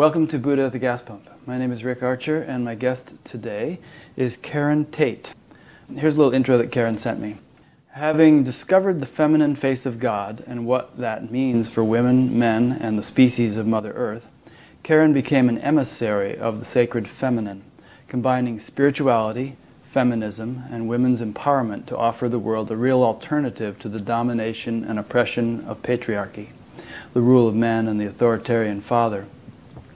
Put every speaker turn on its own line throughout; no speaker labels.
Welcome to Buddha at the Gas Pump. My name is Rick Archer, and my guest today is Karen Tate. Here's a little intro that Karen sent me. Having discovered the feminine face of God and what that means for women, men, and the species of Mother Earth, Karen became an emissary of the sacred feminine, combining spirituality, feminism, and women's empowerment to offer the world a real alternative to the domination and oppression of patriarchy, the rule of man and the authoritarian father.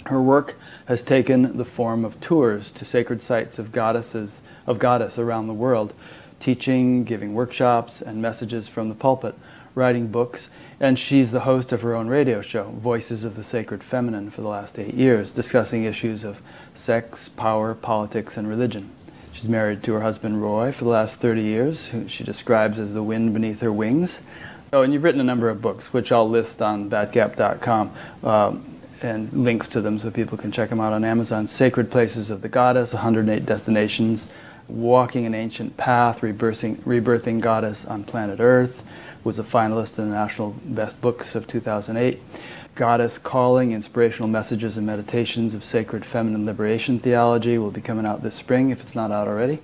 Her work has taken the form of tours to sacred sites of goddesses of goddess around the world, teaching, giving workshops and messages from the pulpit, writing books, and she's the host of her own radio show, Voices of the Sacred Feminine, for the last eight years, discussing issues of sex, power, politics, and religion. She's married to her husband Roy for the last 30 years, who she describes as the wind beneath her wings. Oh, and you've written a number of books, which I'll list on batgap.com. and links to them so people can check them out on Amazon. Sacred Places of the Goddess, 108 Destinations, Walking an Ancient Path, Rebirthing, Rebirthing Goddess on Planet Earth, was a finalist in the National Best Books of 2008. Goddess Calling, Inspirational Messages and Meditations of Sacred Feminine Liberation Theology will be coming out this spring if it's not out already.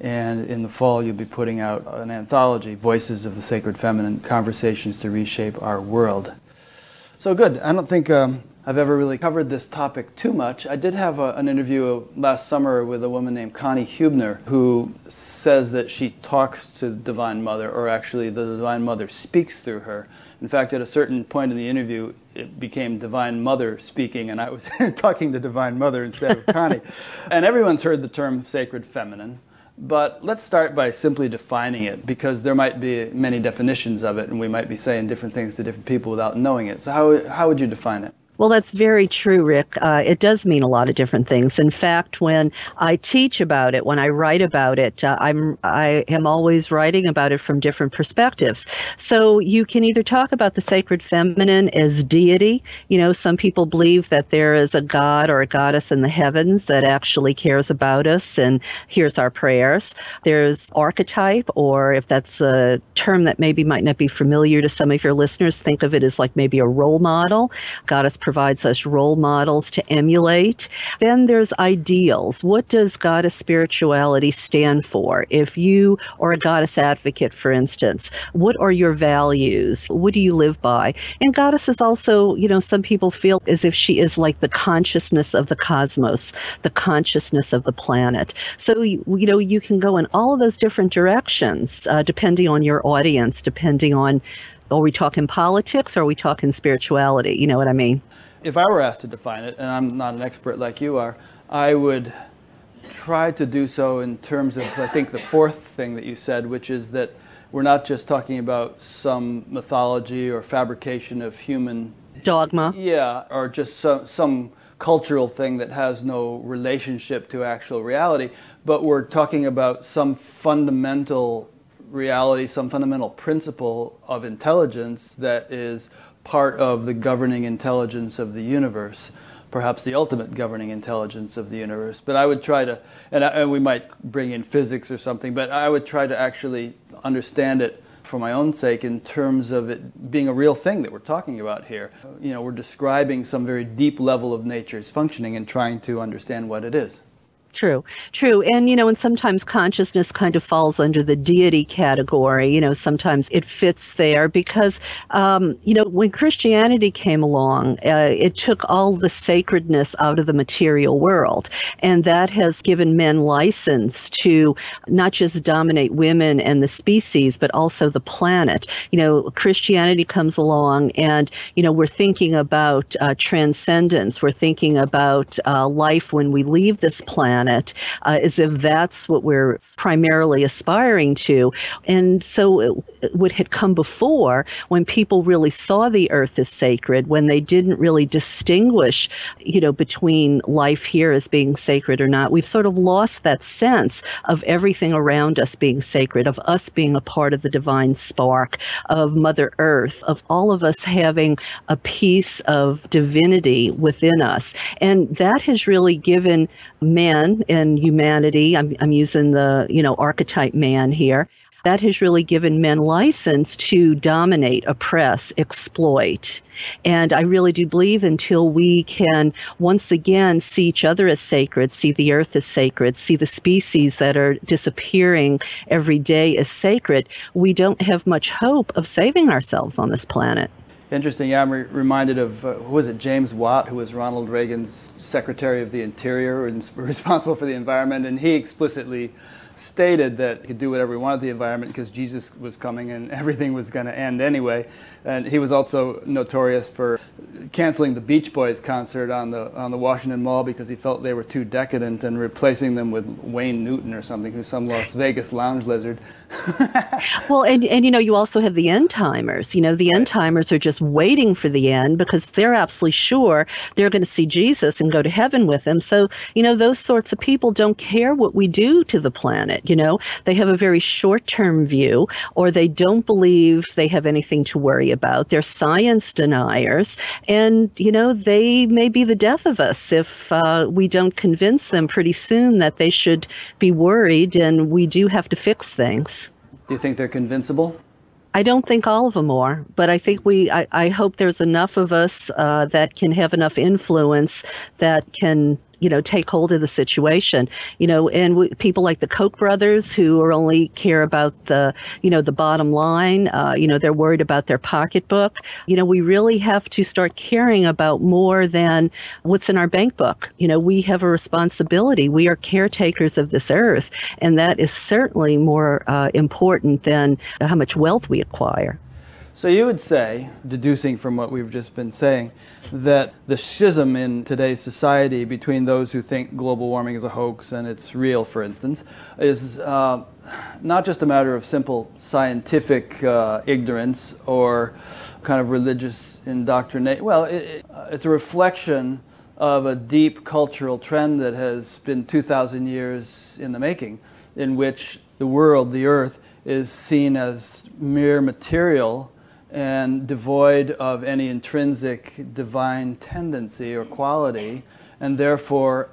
And in the fall, you'll be putting out an anthology, Voices of the Sacred Feminine Conversations to Reshape Our World. So good. I don't think um, I've ever really covered this topic too much. I did have a, an interview last summer with a woman named Connie Huebner who says that she talks to the Divine Mother, or actually the Divine Mother speaks through her. In fact, at a certain point in the interview, it became Divine Mother speaking, and I was talking to Divine Mother instead of Connie. and everyone's heard the term sacred feminine. But let's start by simply defining it because there might be many definitions of it, and we might be saying different things to different people without knowing it. So, how, how would you define it?
Well, that's very true, Rick. Uh, it does mean a lot of different things. In fact, when I teach about it, when I write about it, uh, I'm I am always writing about it from different perspectives. So you can either talk about the sacred feminine as deity. You know, some people believe that there is a god or a goddess in the heavens that actually cares about us and hears our prayers. There's archetype, or if that's a term that maybe might not be familiar to some of your listeners, think of it as like maybe a role model. Goddess provides us role models to emulate. Then there's ideals. What does goddess spirituality stand for? If you are a goddess advocate, for instance, what are your values? What do you live by? And goddess is also, you know, some people feel as if she is like the consciousness of the cosmos, the consciousness of the planet. So, you, know, you can go in all of those different directions uh, depending on your audience, depending on are we talking politics or are we talking spirituality? You know what I mean?
If I were asked to define it, and I'm not an expert like you are, I would try to do so in terms of, I think, the fourth thing that you said, which is that we're not just talking about some mythology or fabrication of human
dogma.
Yeah, or just some, some cultural thing that has no relationship to actual reality, but we're talking about some fundamental reality, some fundamental principle of intelligence that is part of the governing intelligence of the universe, perhaps the ultimate governing intelligence of the universe. But I would try to, and, I, and we might bring in physics or something, but I would try to actually understand it for my own sake in terms of it being a real thing that we're talking about here. You know, we're describing some very deep level of nature's functioning and trying to understand what it is.
True, true. And, you know, and sometimes consciousness kind of falls under the deity category. You know, sometimes it fits there because, um, you know, when Christianity came along, uh, it took all the sacredness out of the material world. And that has given men license to not just dominate women and the species, but also the planet. You know, Christianity comes along and, you know, we're thinking about uh, transcendence, we're thinking about uh, life when we leave this planet planet, uh, as if that's what we're primarily aspiring to. And so, it, what had come before, when people really saw the earth as sacred, when they didn't really distinguish, you know, between life here as being sacred or not, we've sort of lost that sense of everything around us being sacred, of us being a part of the divine spark, of Mother Earth, of all of us having a piece of divinity within us. And that has really given men in humanity. I'm, I'm using the, you know, archetype man here that has really given men license to dominate, oppress, exploit. And I really do believe until we can once again see each other as sacred, see the earth as sacred, see the species that are disappearing every day as sacred, we don't have much hope of saving ourselves on this planet.
Interesting. Yeah, I'm re- reminded of uh, who was it? James Watt, who was Ronald Reagan's Secretary of the Interior and responsible for the environment, and he explicitly stated that he could do whatever he wanted with the environment because Jesus was coming and everything was going to end anyway. And he was also notorious for canceling the Beach Boys concert on the on the Washington Mall because he felt they were too decadent and replacing them with Wayne Newton or something, who's some Las Vegas lounge lizard.
well, and and you know, you also have the end timers. You know, the end timers are just waiting for the end because they're absolutely sure they're going to see Jesus and go to heaven with him. So, you know, those sorts of people don't care what we do to the planet, you know. They have a very short-term view or they don't believe they have anything to worry about. They're science deniers and, you know, they may be the death of us if uh, we don't convince them pretty soon that they should be worried and we do have to fix things.
Do you think they're convincible?
I don't think all of them are, but I think we, I, I hope there's enough of us uh, that can have enough influence that can you know take hold of the situation. You know and people like the koch brothers who are only care about the you know the bottom line uh, you know they're worried about their pocketbook. You know we really have to start caring about more than what's in our bank book. You know we have a responsibility. We are caretakers of this earth and that is certainly more uh, important than how much wealth we acquire
so you would say, deducing from what we've just been saying, that the schism in today's society between those who think global warming is a hoax and it's real, for instance, is uh, not just a matter of simple scientific uh, ignorance or kind of religious indoctrination. Well, it, it, it's a reflection of a deep cultural trend that has been 2,000 years in the making, in which the world, the earth, is seen as mere material and devoid of any intrinsic divine tendency or quality, and therefore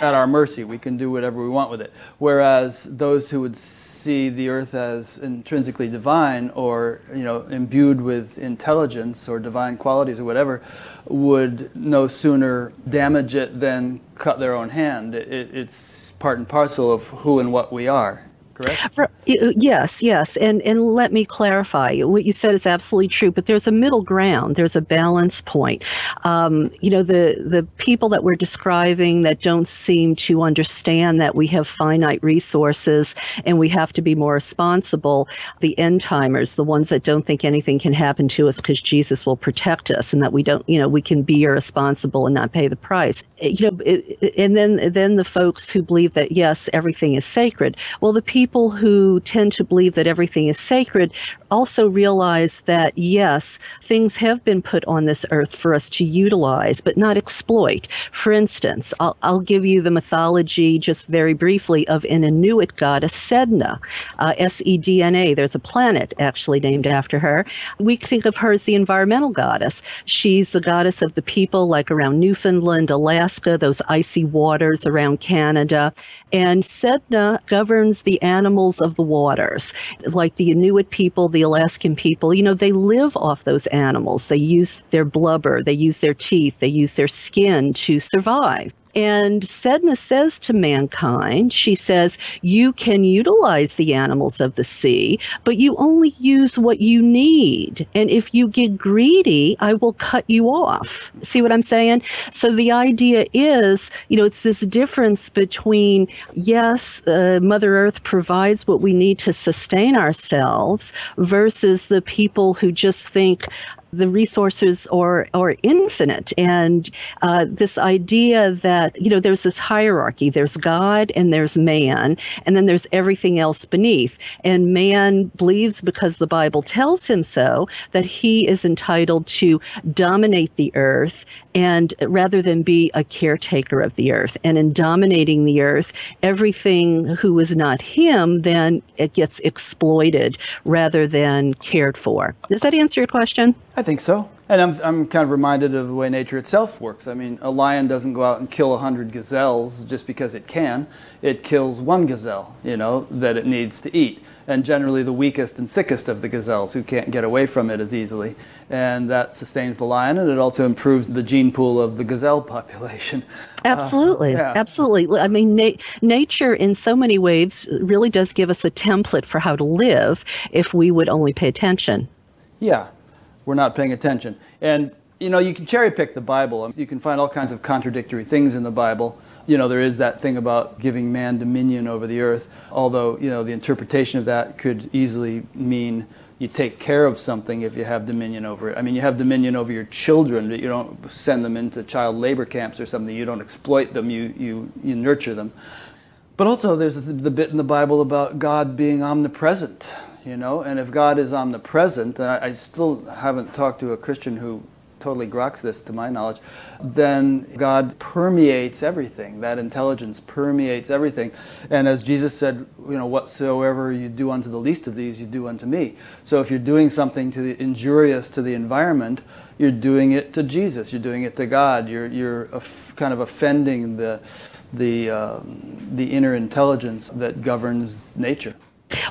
at our mercy. We can do whatever we want with it. Whereas those who would see the earth as intrinsically divine or you know imbued with intelligence or divine qualities or whatever would no sooner damage it than cut their own hand. It, it's part and parcel of who and what we are correct?
Yes, yes. And and let me clarify. What you said is absolutely true, but there's a middle ground. There's a balance point. Um, you know, the the people that we're describing that don't seem to understand that we have finite resources and we have to be more responsible. The end timers, the ones that don't think anything can happen to us because Jesus will protect us, and that we don't, you know, we can be irresponsible and not pay the price. You know, it, and then then the folks who believe that yes, everything is sacred. Well, the people people who tend to believe that everything is sacred also realize that, yes, things have been put on this earth for us to utilize, but not exploit. For instance, I'll, I'll give you the mythology just very briefly of an Inuit goddess, Sedna, uh, S E D N A. There's a planet actually named after her. We think of her as the environmental goddess. She's the goddess of the people, like around Newfoundland, Alaska, those icy waters around Canada. And Sedna governs the animals of the waters, like the Inuit people, the Alaskan people. You know, they live off those animals. They use their blubber, they use their teeth, they use their skin to survive. And Sedna says to mankind, she says, you can utilize the animals of the sea, but you only use what you need. And if you get greedy, I will cut you off. See what I'm saying? So the idea is, you know, it's this difference between, yes, uh, Mother Earth provides what we need to sustain ourselves versus the people who just think, the resources are, are infinite. And uh, this idea that, you know, there's this hierarchy there's God and there's man, and then there's everything else beneath. And man believes, because the Bible tells him so, that he is entitled to dominate the earth and rather than be a caretaker of the earth. And in dominating the earth, everything who is not him, then it gets exploited rather than cared for. Does that answer your question?
Think so. And I'm, I'm kind of reminded of the way nature itself works. I mean, a lion doesn't go out and kill a hundred gazelles just because it can. It kills one gazelle, you know, that it needs to eat. And generally the weakest and sickest of the gazelles who can't get away from it as easily. And that sustains the lion and it also improves the gene pool of the gazelle population.
Absolutely. Uh, yeah. Absolutely. I mean, na- nature in so many ways really does give us a template for how to live if we would only pay attention.
Yeah we're not paying attention. And you know, you can cherry pick the Bible. You can find all kinds of contradictory things in the Bible. You know, there is that thing about giving man dominion over the earth, although, you know, the interpretation of that could easily mean you take care of something if you have dominion over it. I mean, you have dominion over your children, but you don't send them into child labor camps or something. You don't exploit them, you, you, you nurture them. But also, there's the, the bit in the Bible about God being omnipresent you know. And if God is omnipresent, and I, I still haven't talked to a Christian who totally groks this to my knowledge, then God permeates everything. That intelligence permeates everything. And as Jesus said, you know, whatsoever you do unto the least of these, you do unto me. So if you're doing something to the, injurious to the environment, you're doing it to Jesus. You're doing it to God. You're, you're kind of offending the, the, um, the inner intelligence that governs nature.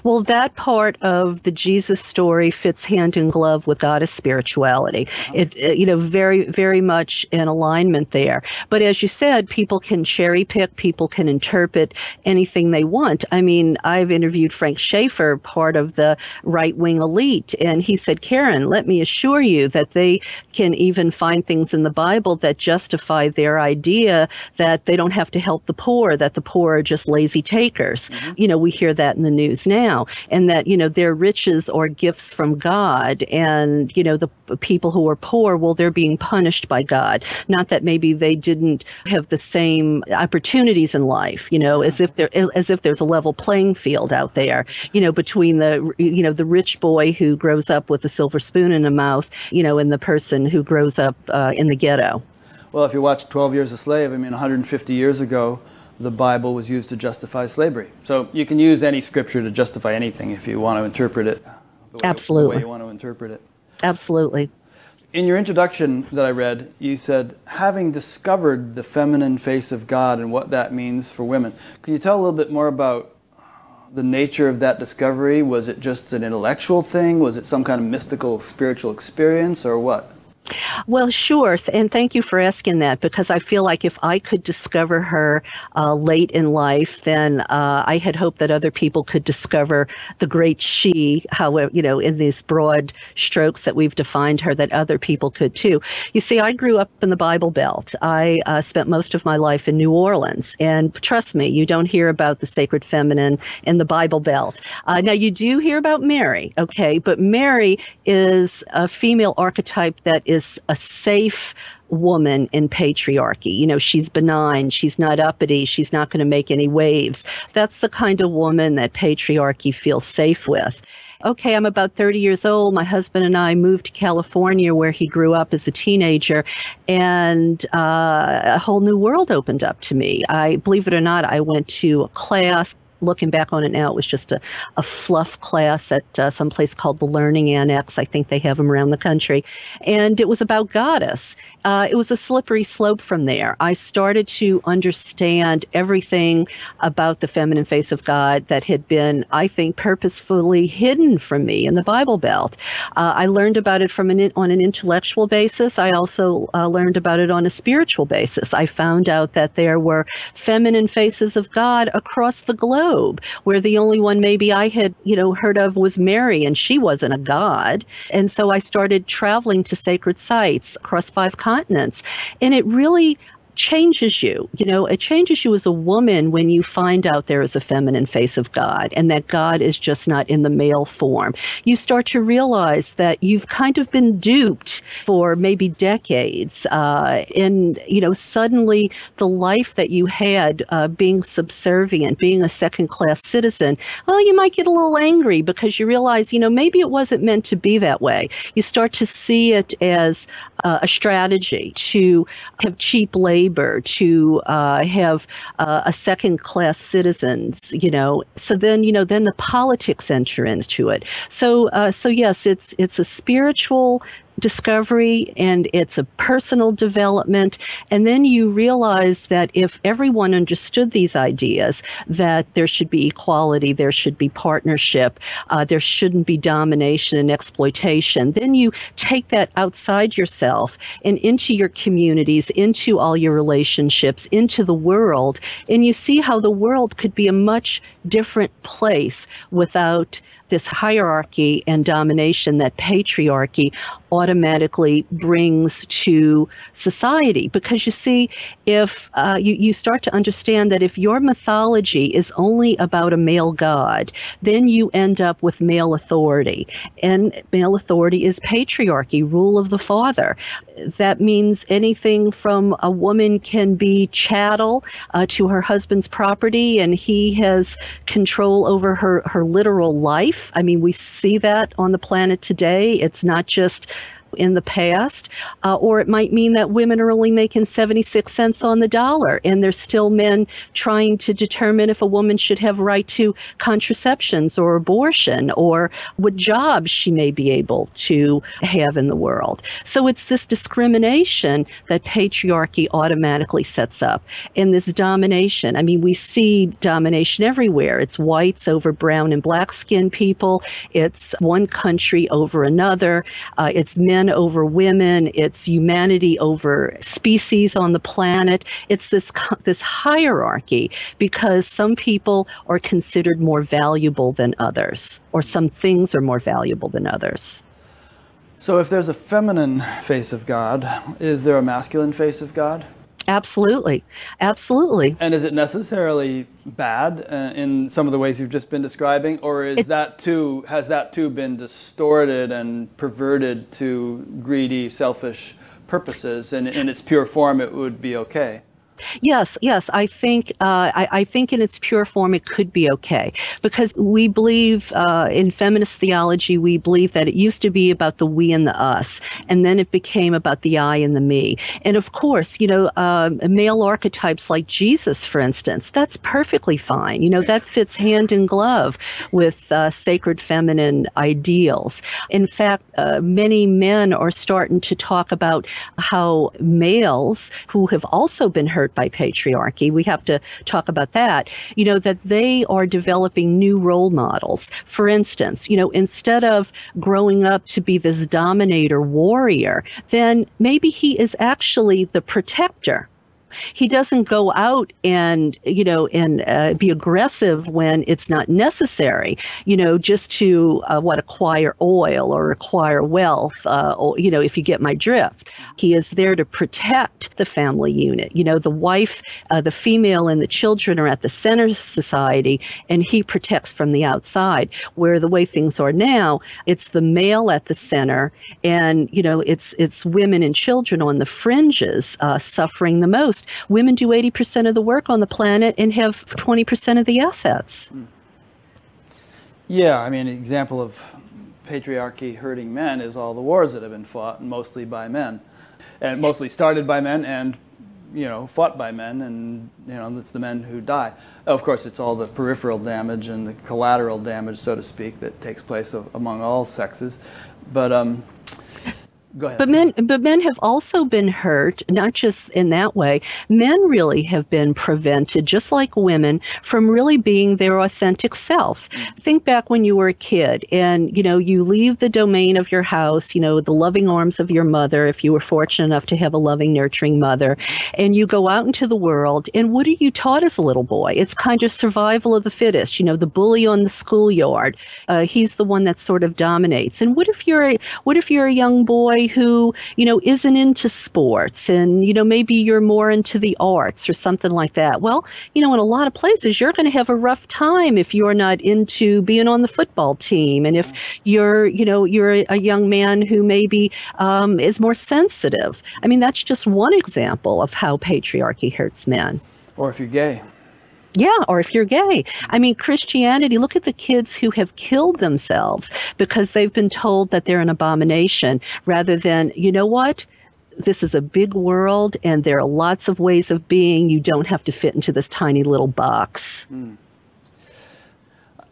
Well, that part of the Jesus story fits hand in glove with goddess spirituality. It, it, you know, very, very much in alignment there. But as you said, people can cherry pick, people can interpret anything they want. I mean, I've interviewed Frank Schaeffer, part of the right wing elite, and he said, Karen, let me assure you that they can even find things in the Bible that justify their idea that they don't have to help the poor, that the poor are just lazy takers. Mm-hmm. You know, we hear that in the news now, and that, you know, their riches are gifts from God, and, you know, the people who are poor, well, they're being punished by God. Not that maybe they didn't have the same opportunities in life, you know, as if there as if there's a level playing field out there, you know, between the you know the rich boy who grows up with a silver spoon in a mouth, you know, and the person who grows up uh, in the ghetto.
Well, if you watch 12 Years a Slave, I mean, 150 years ago, the Bible was used to justify slavery. So you can use any scripture to justify anything if you want to interpret it. The way,
Absolutely.
The way you want to interpret it.
Absolutely.
In your introduction that I read, you said, having discovered the feminine face of God and what that means for women. Can you tell a little bit more about the nature of that discovery? Was it just an intellectual thing? Was it some kind of mystical spiritual experience or what?
Well, sure. And thank you for asking that because I feel like if I could discover her uh, late in life, then uh, I had hoped that other people could discover the great she, however, you know, in these broad strokes that we've defined her, that other people could too. You see, I grew up in the Bible Belt. I uh, spent most of my life in New Orleans. And trust me, you don't hear about the sacred feminine in the Bible Belt. Uh, now, you do hear about Mary, okay, but Mary is a female archetype that is a safe woman in patriarchy. You know, she's benign, she's not uppity, she's not going to make any waves. That's the kind of woman that patriarchy feels safe with. Okay, I'm about 30 years old. My husband and I moved to California where he grew up as a teenager, and uh, a whole new world opened up to me. I believe it or not, I went to a class looking back on it now, it was just a, a fluff class at uh, some place called the Learning Annex. I think they have them around the country. And it was about goddess. Uh, it was a slippery slope from there. I started to understand everything about the feminine face of God that had been, I think, purposefully hidden from me in the Bible Belt. Uh, I learned about it from an on an intellectual basis. I also uh, learned about it on a spiritual basis. I found out that there were feminine faces of God across the globe where the only one maybe I had, you know, heard of was Mary, and she wasn't a god. And so I started traveling to sacred sites across five continents. And it really changes you. You know, it changes you as a woman when you find out there is a feminine face of God and that God is just not in the male form. You start to realize that you've kind of been duped for maybe decades. Uh, and, you know, suddenly the life that you had uh, being subservient, being a second class citizen, well, you might get a little angry because you realize, you know, maybe it wasn't meant to be that way. You start to see it as uh, a strategy to have cheap labor, to uh, have uh, a second class citizens, you know. So then, you know, then the politics enter into it. So, uh, so yes, it's it's a spiritual discovery and it's a personal development. And then you realize that if everyone understood these ideas, that there should be equality, there should be partnership, uh, there shouldn't be domination and exploitation, then you take that outside yourself and into your communities, into all your relationships, into the world, and you see how the world could be a much different place without this hierarchy and domination that patriarchy automatically brings to society. Because you see, if uh, you, you start to understand that if your mythology is only about a male god, then you end up with male authority. And male authority is patriarchy, rule of the father. That means anything from a woman can be chattel uh, to her husband's property, and he has control over her, her literal life. I mean, we see that on the planet today. It's not just in the past, uh, or it might mean that women are only making 76 cents on the dollar, and there's still men trying to determine if a woman should have right to contraceptions or abortion, or what jobs she may be able to have in the world. So it's this discrimination that patriarchy automatically sets up, and this domination. I mean, we see domination everywhere. It's whites over brown and black skinned people. It's one country over another. Uh, it's men men over women, it's humanity over species on the planet. It's this this hierarchy because some people are considered more valuable than others, or some things are more valuable than others.
So, if there's a feminine face of God, is there a masculine face of God?
Absolutely, absolutely.
And is it necessarily bad uh, in some of the ways you've just been describing, or is it, that too has that too been distorted and perverted to greedy, selfish purposes? And in its pure form, it would be okay.
Yes, yes. I think uh, I, I, think in its pure form it could be okay because we believe uh, in feminist theology. We believe that it used to be about the we and the us, and then it became about the I and the me. And of course, you know, uh, male archetypes like Jesus, for instance, that's perfectly fine. You know, that fits hand in glove with uh, sacred feminine ideals. In fact, uh, many men are starting to talk about how males who have also been hurt by patriarchy. We have to talk about that. You know, that they are developing new role models. For instance, you know, instead of growing up to be this dominator warrior, then maybe he is actually the protector he doesn't go out and you know and uh, be aggressive when it's not necessary. You know, just to uh, what acquire oil or acquire wealth. Uh, or, you know, if you get my drift, he is there to protect the family unit. You know, the wife, uh, the female, and the children are at the center of society, and he protects from the outside. Where the way things are now, it's the male at the center, and you know, it's it's women and children on the fringes uh, suffering the most women do 80% of the work on the planet and have 20% of the assets.
Yeah, I mean, an example of patriarchy hurting men is all the wars that have been fought, mostly by men, and mostly started by men and you know fought by men, and you know it's the men who die. Of course, it's all the peripheral damage and the collateral damage, so to speak, that takes place of, among all sexes. But um, Go ahead.
But men, but men have also been hurt, not just in that way. Men really have been prevented, just like women, from really being their authentic self. Mm. Think back when you were a kid, and you know you leave the domain of your house, you know the loving arms of your mother, if you were fortunate enough to have a loving, nurturing mother, and you go out into the world. And what are you taught as a little boy? It's kind of survival of the fittest. You know, the bully on the schoolyard. Uh, he's the one that sort of dominates. And what if you're a, what if you're a young boy? Who, you know, isn't into sports and, you know, maybe you're more into the arts or something like that. Well, you know, in a lot of places, you're going to have a rough time if you're not into being on the football team. And if you're, you know, you're a, a young man who maybe um, is more sensitive. I mean, that's just one example of how patriarchy hurts men.
Or if you're gay.
Yeah, or if you're gay. I mean, Christianity, look at the kids who have killed themselves because they've been told that they're an abomination rather than, you know what? This is a big world and there are lots of ways of being. You don't have to fit into this tiny little box. Mm.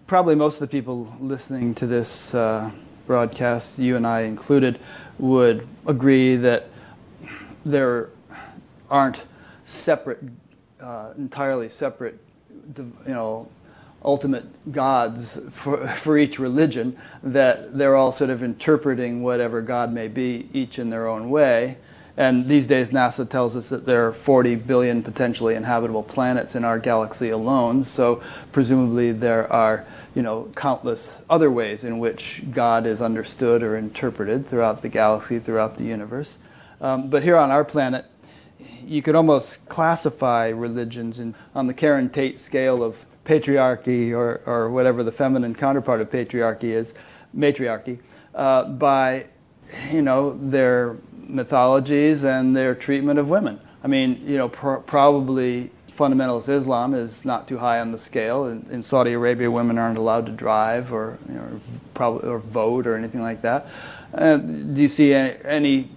Probably most of the people listening to this uh, broadcasts, you and I included, would agree that there aren't separate, uh, entirely separate, you know, ultimate gods for, for each religion, that they're all sort of interpreting whatever God may be, each in their own way. And these days, NASA tells us that there are 40 billion potentially inhabitable planets in our galaxy alone. So presumably there are, you know, countless other ways in which God is understood or interpreted throughout the galaxy, throughout the universe. Um, but here on our planet, you could almost classify religions in, on the Karen Tate scale of patriarchy or, or whatever the feminine counterpart of patriarchy is, matriarchy, uh, by you know their mythologies and their treatment of women. I mean, you know, pr- probably fundamentalist Islam is not too high on the scale. In, in Saudi Arabia, women aren't allowed to drive or you know, probably or vote or anything like that. Uh, do you see any, any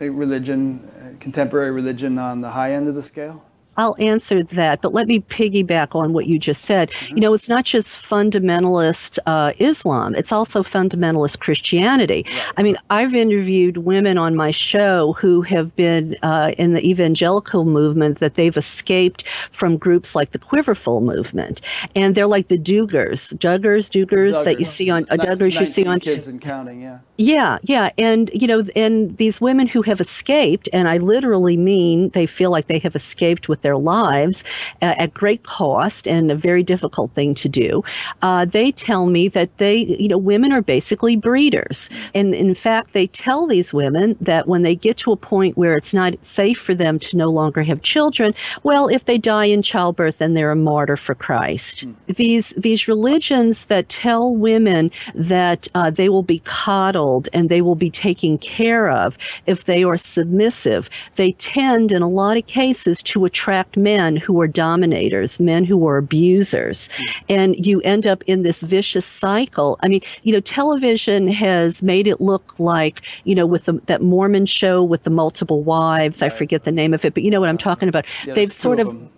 religion, contemporary religion, on the high end of the scale?
I'll answer that, but let me piggyback on what you just said. Mm-hmm. You know, it's not just fundamentalist uh, Islam, it's also fundamentalist Christianity. Right. I mean, I've interviewed women on my show who have been uh, in the evangelical movement that they've escaped from groups like the Quiverful movement. And they're like the Duggars, Duggars, Duggars, that you see on, uh, Duggars you see on.
Kids and counting, yeah.
Yeah, yeah. And, you know, and these women who have escaped, and I literally mean they feel like they have escaped with their lives uh, at great cost and a very difficult thing to do, uh, they tell me that they, you know, women are basically breeders. And in fact, they tell these women that when they get to a point where it's not safe for them to no longer have children, well, if they die in childbirth, then they're a martyr for Christ. Mm. These, these religions that tell women that uh, they will be coddled and they will be taken care of if they are submissive. They tend, in a lot of cases, to attract men who are dominators, men who are abusers. And you end up in this vicious cycle. I mean, you know, television has made it look like, you know, with the, that Mormon show with the multiple wives, right. I forget the name of it, but you know what I'm talking about.
Yeah,
They've sort of, of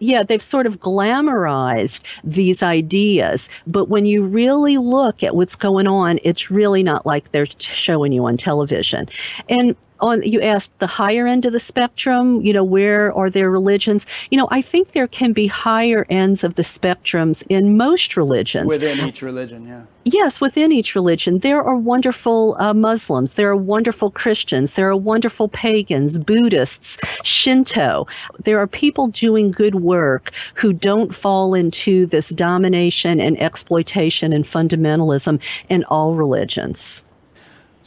yeah, they've sort of glamorized these ideas. But when you really look at what's going on, it's really not like they're showing you on television. And on you asked the higher end of the spectrum you know where are there religions? You know i think there can be higher ends of the spectrums in most religions.
Within each religion yeah.
Yes within each religion. There are wonderful uh, muslims. There are wonderful christians. There are wonderful pagans buddhists shinto. There are people doing good work who don't fall into this domination and exploitation and fundamentalism in all religions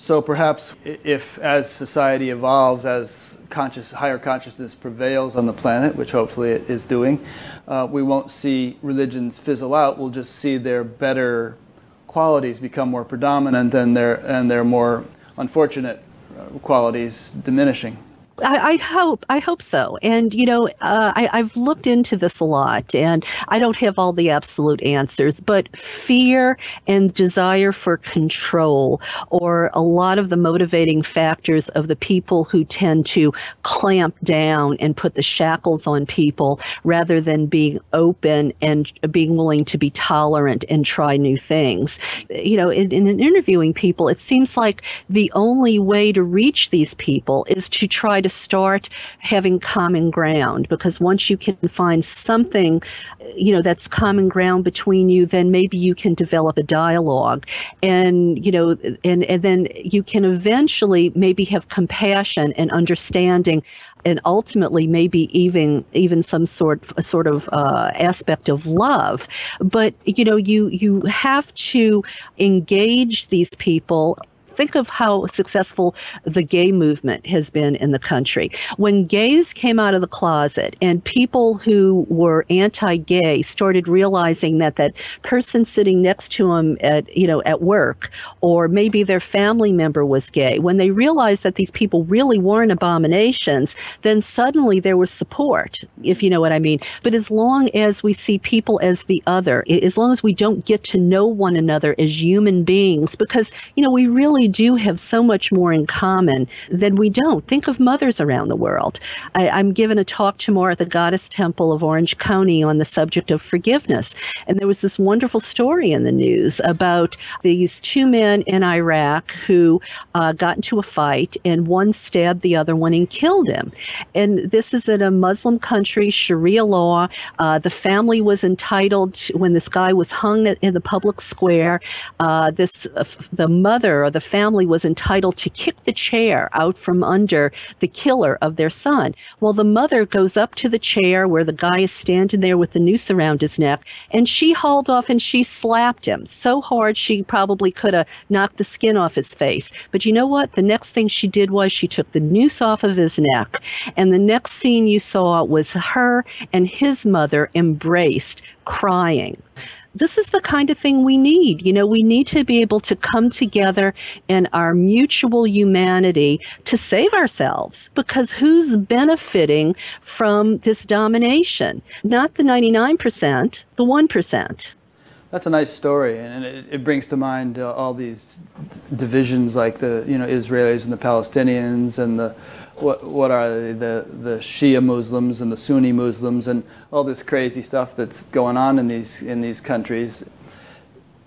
so perhaps if as society evolves, as conscious, higher consciousness prevails on the planet, which hopefully it is doing, uh, we won't see religions fizzle out. We'll just see their better qualities become more predominant and their, and their more unfortunate uh, qualities diminishing.
I, I, hope I hope so. And you know, uh, I, I've looked into this a lot, and I don't have all the absolute answers. But fear and desire for control, or a lot of the motivating factors of the people who tend to clamp down and put the shackles on people, rather than being open and being willing to be tolerant and try new things. You know, in, in interviewing people, it seems like the only way to reach these people is to try to start having common ground because once you can find something you know that's common ground between you then maybe you can develop a dialogue. And you know and and then you can eventually maybe have compassion and understanding and ultimately maybe even even some sort sort of uh, aspect of love. But you know you you have to engage these people think of how successful the gay movement has been in the country. When gays came out of the closet and people who were anti-gay started realizing that that person sitting next to them at you know at work or maybe their family member was gay, when they realized that these people really weren't abominations, then suddenly there was support, if you know what I mean. But as long as we see people as the other, as long as we don't get to know one another as human beings, because you know we really really do have so much more in common than we don't. Think of mothers around the world. I, I'm giving a talk tomorrow at the Goddess Temple of Orange County on the subject of forgiveness. And there was this wonderful story in the news about these two men in Iraq who uh, got into a fight and one stabbed the other one and killed him. And this is in a Muslim country, Sharia law. Uh, the family was entitled, to, when this guy was hung in the public square, uh, this uh, the mother or the family was entitled to kick the chair out from under the killer of their son. Well, the mother goes up to the chair where the guy is standing there with the noose around his neck, and she hauled off and she slapped him so hard she probably could have knocked the skin off his face. But you know what? The next thing she did was she took the noose off of his neck, and the next scene you saw was her and his mother embraced, crying this is the kind of thing we need. You know, we need to be able to come together in our mutual humanity to save ourselves because who's benefiting from this domination? Not the 99%, the 1%.
That's a nice story, and it, it brings to mind uh, all these divisions, like the you know Israelis and the Palestinians, and the what what are the the Shia Muslims and the Sunni Muslims, and all this crazy stuff that's going on in these in these countries.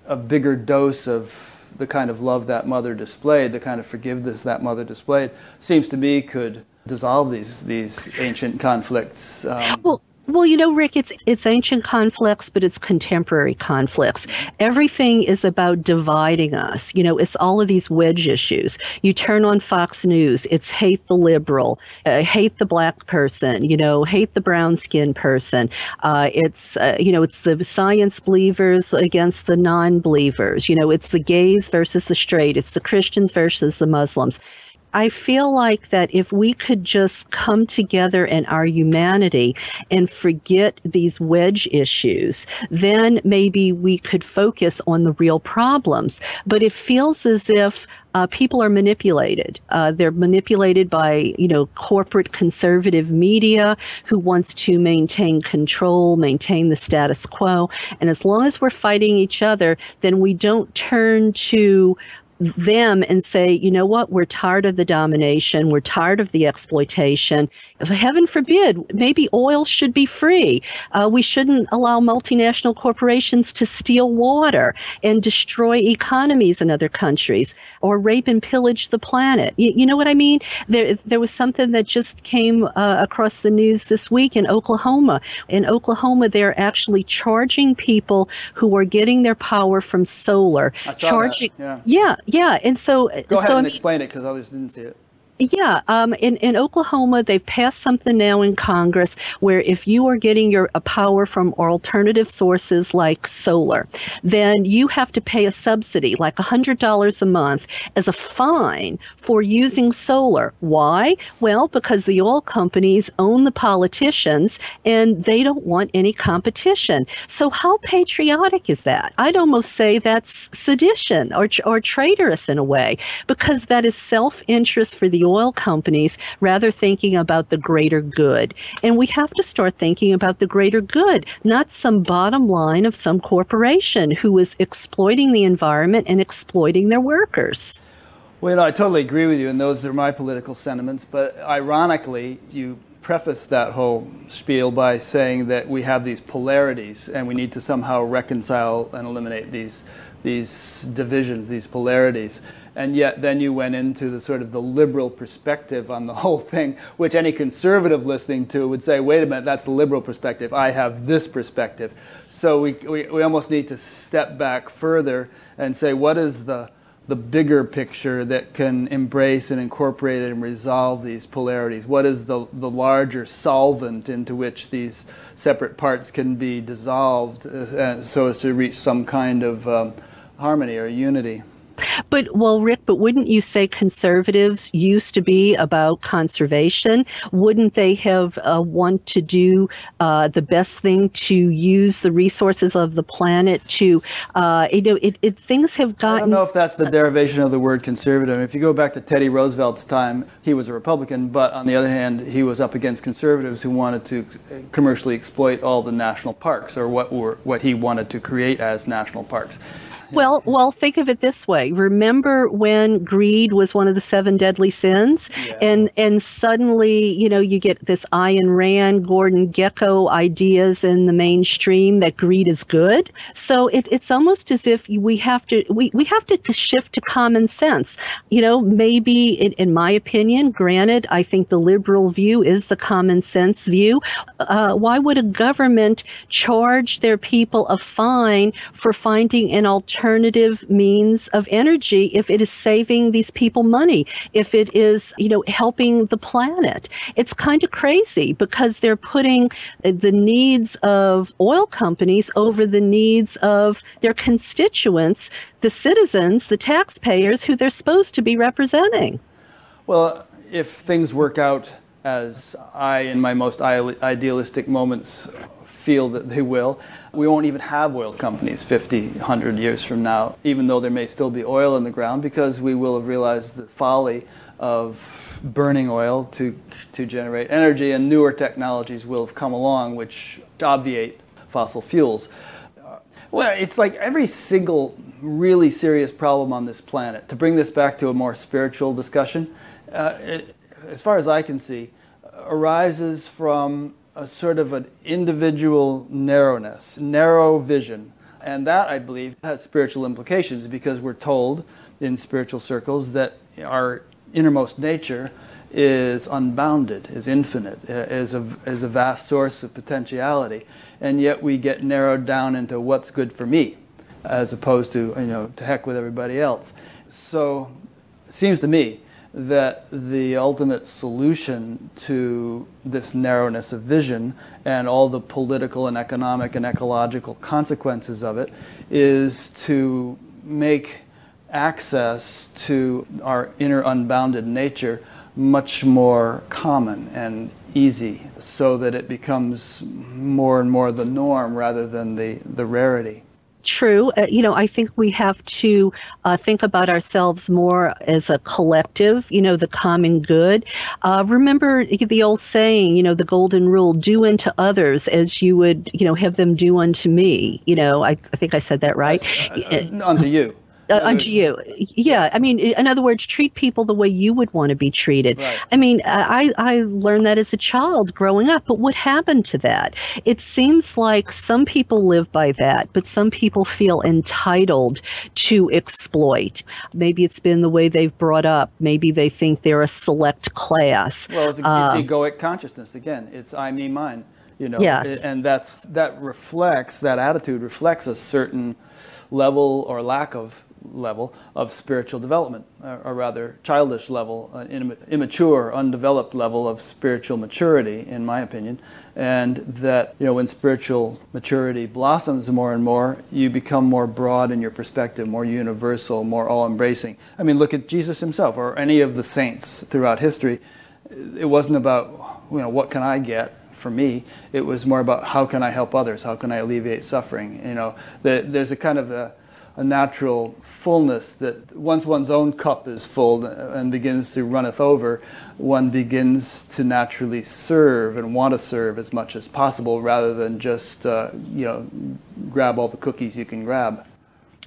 A bigger dose of the kind of love that mother displayed, the kind of forgiveness that mother displayed, seems to me could dissolve these these ancient conflicts.
Um, well, well, you know, Rick, it's it's ancient conflicts, but it's contemporary conflicts. Everything is about dividing us. You know, it's all of these wedge issues. You turn on Fox News, it's hate the liberal, uh, hate the black person, you know, hate the brown skinned person. Uh, it's uh, you know, it's the science believers against the non-believers. You know, it's the gays versus the straight. It's the Christians versus the Muslims. I feel like that if we could just come together in our humanity and forget these wedge issues, then maybe we could focus on the real problems. But it feels as if uh, people are manipulated. Uh, they're manipulated by, you know, corporate conservative media who wants to maintain control, maintain the status quo. And as long as we're fighting each other, then we don't turn to them and say, you know what, we're tired of the domination, we're tired of the exploitation. Heaven forbid, maybe oil should be free. Uh, we shouldn't allow multinational corporations to steal water and destroy economies in other countries or rape and pillage the planet. You, you know what I mean? There, there was something that just came uh, across the news this week in Oklahoma. In Oklahoma, they're actually charging people who are getting their power from solar.
charging,
yeah. yeah yeah, and so
go ahead
so
and explain it because others didn't see it.
Yeah, um, in in Oklahoma, they've passed something now in Congress where if you are getting your power from alternative sources like solar, then you have to pay a subsidy, like hundred dollars a month, as a fine for using solar. Why? Well, because the oil companies own the politicians, and they don't want any competition. So how patriotic is that? I'd almost say that's sedition or or traitorous in a way, because that is self interest for the oil companies rather thinking about the greater good. And we have to start thinking about the greater good, not some bottom line of some corporation who is exploiting the environment and exploiting their workers.
Well, I totally agree with you, and those are my political sentiments. But ironically, you preface that whole spiel by saying that we have these polarities and we need to somehow reconcile and eliminate these these divisions, these polarities. And yet then you went into the sort of the liberal perspective on the whole thing, which any conservative listening to would say, wait a minute, that's the liberal perspective. I have this perspective. So we, we, we almost need to step back further and say, what is the the bigger picture that can embrace and incorporate and resolve these polarities? What is the, the larger solvent into which these separate parts can be dissolved uh, so as to reach some kind of um, harmony or unity?
But, well, Rick, but wouldn't you say conservatives used to be about conservation? Wouldn't they have uh, want to do uh, the best thing to use the resources of the planet to, uh, you know, it, it, things have gotten. I
don't know if that's the derivation of the word conservative. If you go back to Teddy Roosevelt's time, he was a Republican, but on the other hand, he was up against conservatives who wanted to commercially exploit all the national parks or what were what he wanted to create as national parks.
Well, well, think of it this way. Remember when greed was one of the seven deadly sins, yeah. and and suddenly, you know, you get this Ayn Rand, Gordon Gekko ideas in the mainstream that greed is good. So it, it's almost as if we have to we, we have to shift to common sense. You know, maybe in, in my opinion, granted, I think the liberal view is the common sense view. Uh, why would a government charge their people a fine for finding an alternative means of energy if it is saving these people money, if it is, you know, helping the planet? It's kind of crazy because they're putting uh, the needs of oil companies over the needs of their constituents, the citizens, the taxpayers who they're supposed to be representing.
Well, if things work out as I, in my most idealistic moments, feel that they will, we won't even have oil companies 50, 100 years from now, even though there may still be oil in the ground, because we will have realized the folly of burning oil to, to generate energy, and newer technologies will have come along which obviate fossil fuels. Well, it's like every single really serious problem on this planet. To bring this back to a more spiritual discussion, uh, it, as far as I can see, arises from a sort of an individual narrowness, narrow vision. And that, I believe, has spiritual implications because we're told in spiritual circles that our innermost nature is unbounded, is infinite, is a, is a vast source of potentiality. And yet we get narrowed down into what's good for me as opposed to, you know, to heck with everybody else. So it seems to me that the ultimate solution to this narrowness of vision and all the political and economic and ecological consequences of it is to make access to our inner unbounded nature much more common and easy so that it becomes more and more the norm rather than the, the rarity
true. Uh, you know, I think we have to uh, think about ourselves more as a collective, you know, the common good. Uh, remember the old saying, you know, the golden rule do unto others as you would, you know, have them do unto me. You know, I, I think I said that right.
Uh, unto you
uh, unto you. Yeah, I mean, in other words, treat people the way you would want to be treated. Right. I mean, I I learned that as a child growing up, but what happened to that? It seems like some people live by that, but some people feel entitled to exploit. Maybe it's been the way they've brought up. Maybe they think they're a select class.
Well, it's, uh, it's egoic consciousness again. It's I, me, mine. You know, yes. and that's that reflects that attitude reflects a certain level or lack of level of spiritual development, or, rather childish level, uh, an immature, undeveloped level of spiritual maturity, in my opinion. And that, you know, when spiritual maturity blossoms more and more, you become more broad in your perspective, more universal, more all embracing. I mean, look at Jesus himself or any of the saints throughout history. It wasn't about, you know, what can I get? for me, it was more about how can I help others? How can I alleviate suffering? You know, the, there's a kind of a, a natural fullness that once one's own cup is full and begins to runneth over, one begins to naturally serve and want to serve as much as possible rather than just uh, you know grab all the cookies you can grab.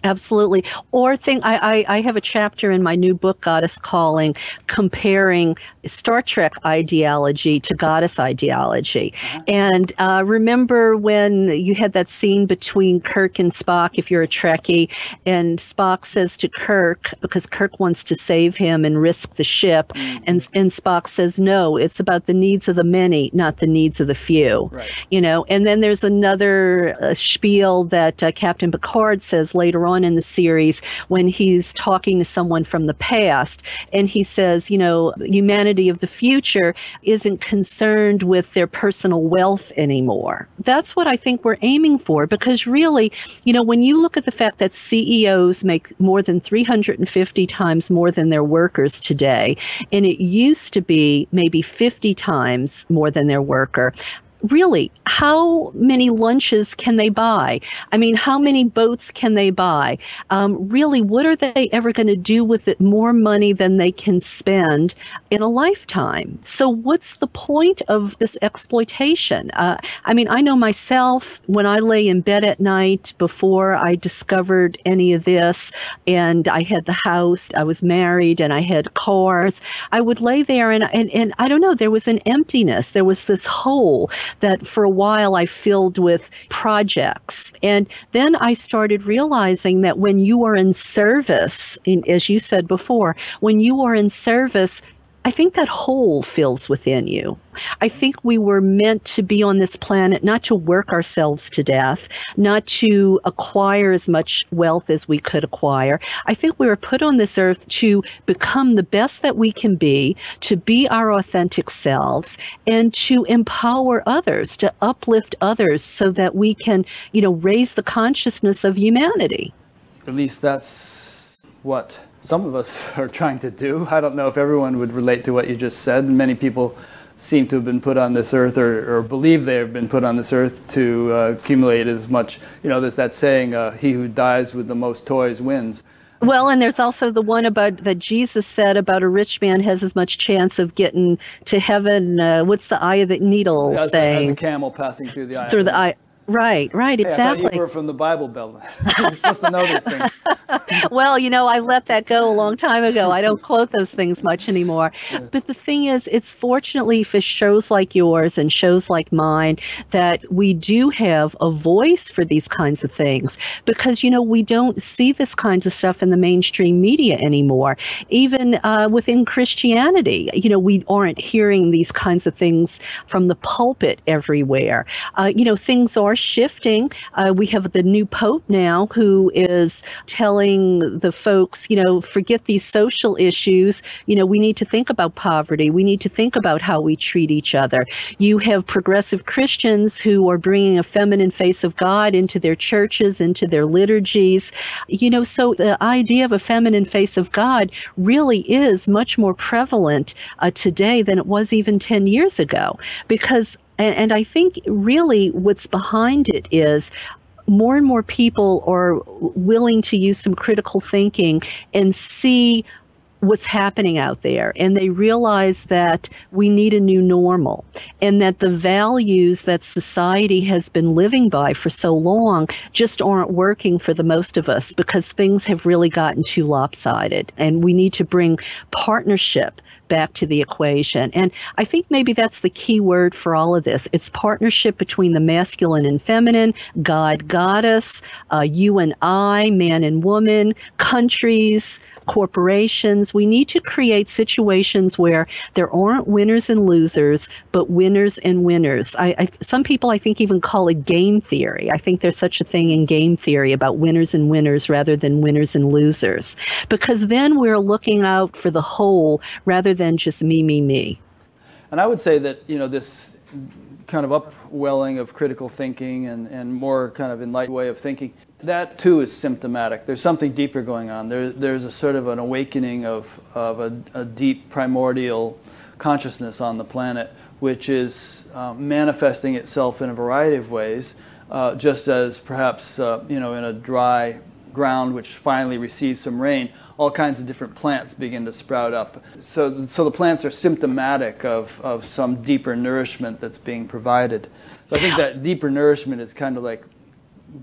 Absolutely. Or think I, I, I, have a chapter in my new book, Goddess Calling, comparing Star Trek ideology to goddess ideology. Uh-huh. And uh, remember when you had that scene between Kirk and Spock, if you're a Trekkie, and Spock says to Kirk, because Kirk wants to save him and risk the ship, mm-hmm. and, and Spock says, no, it's about the needs of the many, not the needs of the few. Right. You know, and then there's another uh, spiel that uh, Captain Picard says later on in the series when he's talking to someone from the past and he says, you know, humanity of the future isn't concerned with their personal wealth anymore. That's what I think we're aiming for because really, you know, when you look at the fact that CEOs make more than 350 times more than their workers today, and it used to be maybe 50 times more than their worker, really, how many lunches can they buy? I mean, how many boats can they buy? Um, really, what are they ever going to do with it more money than they can spend in a lifetime? So, what's the point of this exploitation? Uh, I mean, I know myself when I lay in bed at night before I discovered any of this, and I had the house, I was married, and I had cars, I would lay there and, and, and I don't know, there was an emptiness. There was this hole that for a while I filled with projects. And then I started realizing that when you are in service, in, as you said before, when you are in service, I think that hole fills within you. I think we were meant to be on this planet not to work ourselves to death, not to acquire as much wealth as we could acquire. I think we were put on this earth to become the best that we can be, to be our authentic selves, and to empower others, to uplift others so that we can, you know, raise the consciousness of humanity.
At least that's what some of us are trying to do. I don't know if everyone would relate to what you just said. Many people seem to have been put on this earth or, or believe they have been put on this earth to uh, accumulate as much. You know, there's that saying, uh, he who dies with the most toys wins.
Well, and there's also the one about that Jesus said about a rich man has as much chance of getting to heaven. Uh, what's the eye of the needle
as
saying?
As a camel passing through the eye.
Through the eye. Right, right,
hey,
exactly.
I thought you were from the Bible Belt. You're supposed to know these things.
well, you know, I let that go a long time ago. I don't quote those things much anymore. Yeah. But the thing is, it's fortunately for shows like yours and shows like mine that we do have a voice for these kinds of things because, you know, we don't see this kinds of stuff in the mainstream media anymore. Even uh, within Christianity, you know, we aren't hearing these kinds of things from the pulpit everywhere. Uh, you know, things are shifting. Uh, we have the new pope now who is telling the folks, you know, forget these social issues. You know, we need to think about poverty. We need to think about how we treat each other. You have progressive Christians who are bringing a feminine face of God into their churches, into their liturgies. You know, so the idea of a feminine face of God really is much more prevalent uh, today than it was even 10 years ago because and, and I think really what's behind it is more and more people are willing to use some critical thinking and see what's happening out there. And they realize that we need a new normal and that the values that society has been living by for so long just aren't working for the most of us because things have really gotten too lopsided. And we need to bring partnership back to the equation. And I think maybe that's the key word for all of this. It's partnership between the masculine and feminine, God, goddess, uh, you and I, man and woman, countries, corporations. We need to create situations where there aren't winners and losers, but winners and winners. I, I, some people, I think, even call it game theory. I think there's such a thing in game theory about winners and winners rather than winners and losers, because then we're looking out for the whole rather than just me, me, me.
And I would say that you know this kind of upwelling of critical thinking and, and more kind of enlightened way of thinking that too is symptomatic. There's something deeper going on. There, there's a sort of an awakening of, of a, a deep primordial consciousness on the planet, which is uh, manifesting itself in a variety of ways, uh, just as perhaps uh, you know in a dry ground which finally receives some rain, all kinds of different plants begin to sprout up. So, so the plants are symptomatic of, of some deeper nourishment that's being provided. So I think that deeper nourishment is kind of like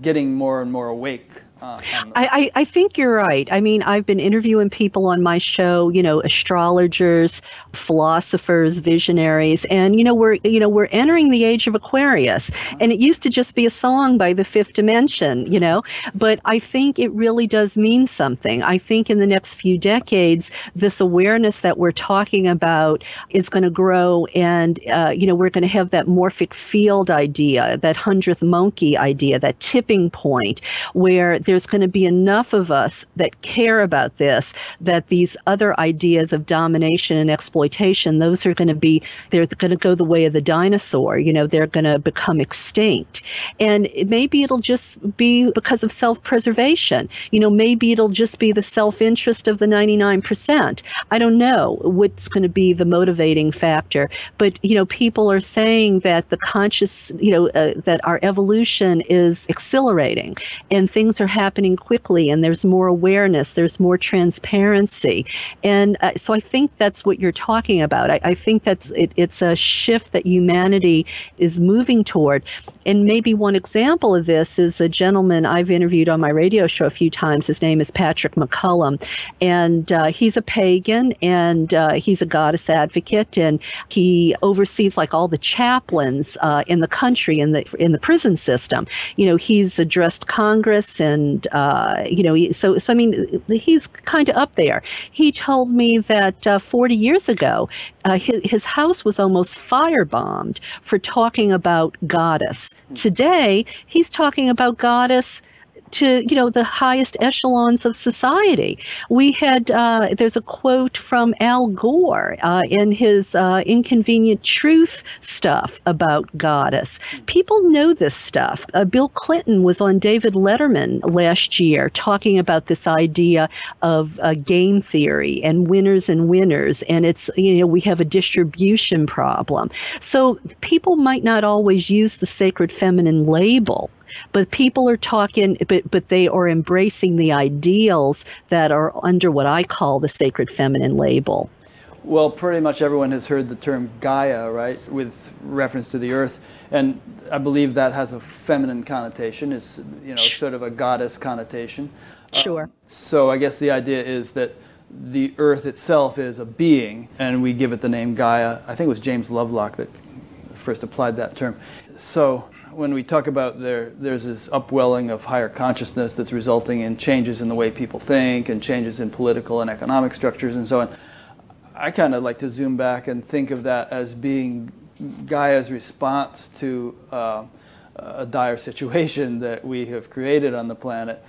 getting more and more awake
uh, I, I think you're right. I mean, I've been interviewing people on my show, you know, astrologers, philosophers, visionaries, and you know, we're you know, we're entering the age of Aquarius. And it used to just be a song by the fifth dimension, you know. But I think it really does mean something. I think in the next few decades, this awareness that we're talking about is going to grow and uh, you know, we're going to have that morphic field idea, that hundredth monkey idea, that tipping point where there's going to be enough of us that care about this that these other ideas of domination and exploitation, those are going to be, they're going to go the way of the dinosaur. You know, they're going to become extinct. And maybe it'll just be because of self preservation. You know, maybe it'll just be the self interest of the 99%. I don't know what's going to be the motivating factor. But, you know, people are saying that the conscious, you know, uh, that our evolution is accelerating and things are happening quickly and there's more awareness, there's more transparency. And uh, so I think that's what you're talking about. I, I think that's it, it's a shift that humanity is moving toward. And maybe one example of this is a gentleman I've interviewed on my radio show a few times. His name is Patrick McCollum. And uh, he's a pagan and uh, he's a goddess advocate and he oversees like all the chaplains uh, in the country in the in the prison system. You know, he's addressed Congress and uh, you know, so so I mean, he's kind of up there. He told me that uh, 40 years ago, uh, his, his house was almost firebombed for talking about goddess. Today, he's talking about goddess to you know the highest echelons of society. We had uh, there's a quote from Al Gore uh, in his uh, Inconvenient Truth stuff about goddess. People know this stuff. Uh, Bill Clinton was on David Letterman last year talking about this idea of game theory and winners and winners, and it's you know we have a distribution problem. So people might not always use the sacred feminine label but people are talking, but, but they are embracing the ideals that are under what I call the sacred feminine label.
Well, pretty much everyone has heard the term Gaia, right, with reference to the earth, and I believe that has a feminine connotation. It's you know sort of a goddess connotation.
Sure. Um,
so I guess the idea is that the earth itself is a being, and we give it the name Gaia. I think it was James Lovelock that first applied that term. So when we talk about there, there's this upwelling of higher consciousness that's resulting in changes in the way people think and changes in political and economic structures and so on. I kind of like to zoom back and think of that as being Gaia's response to uh, a dire situation that we have created on the planet.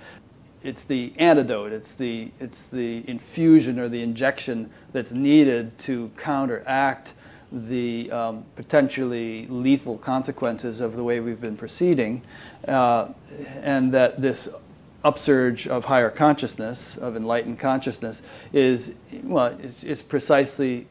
It's the antidote, it's the, it's the infusion or the injection that's needed to counteract the um, potentially lethal consequences of the way we've been proceeding, uh, and that this upsurge of higher consciousness, of enlightened consciousness, is well, is precisely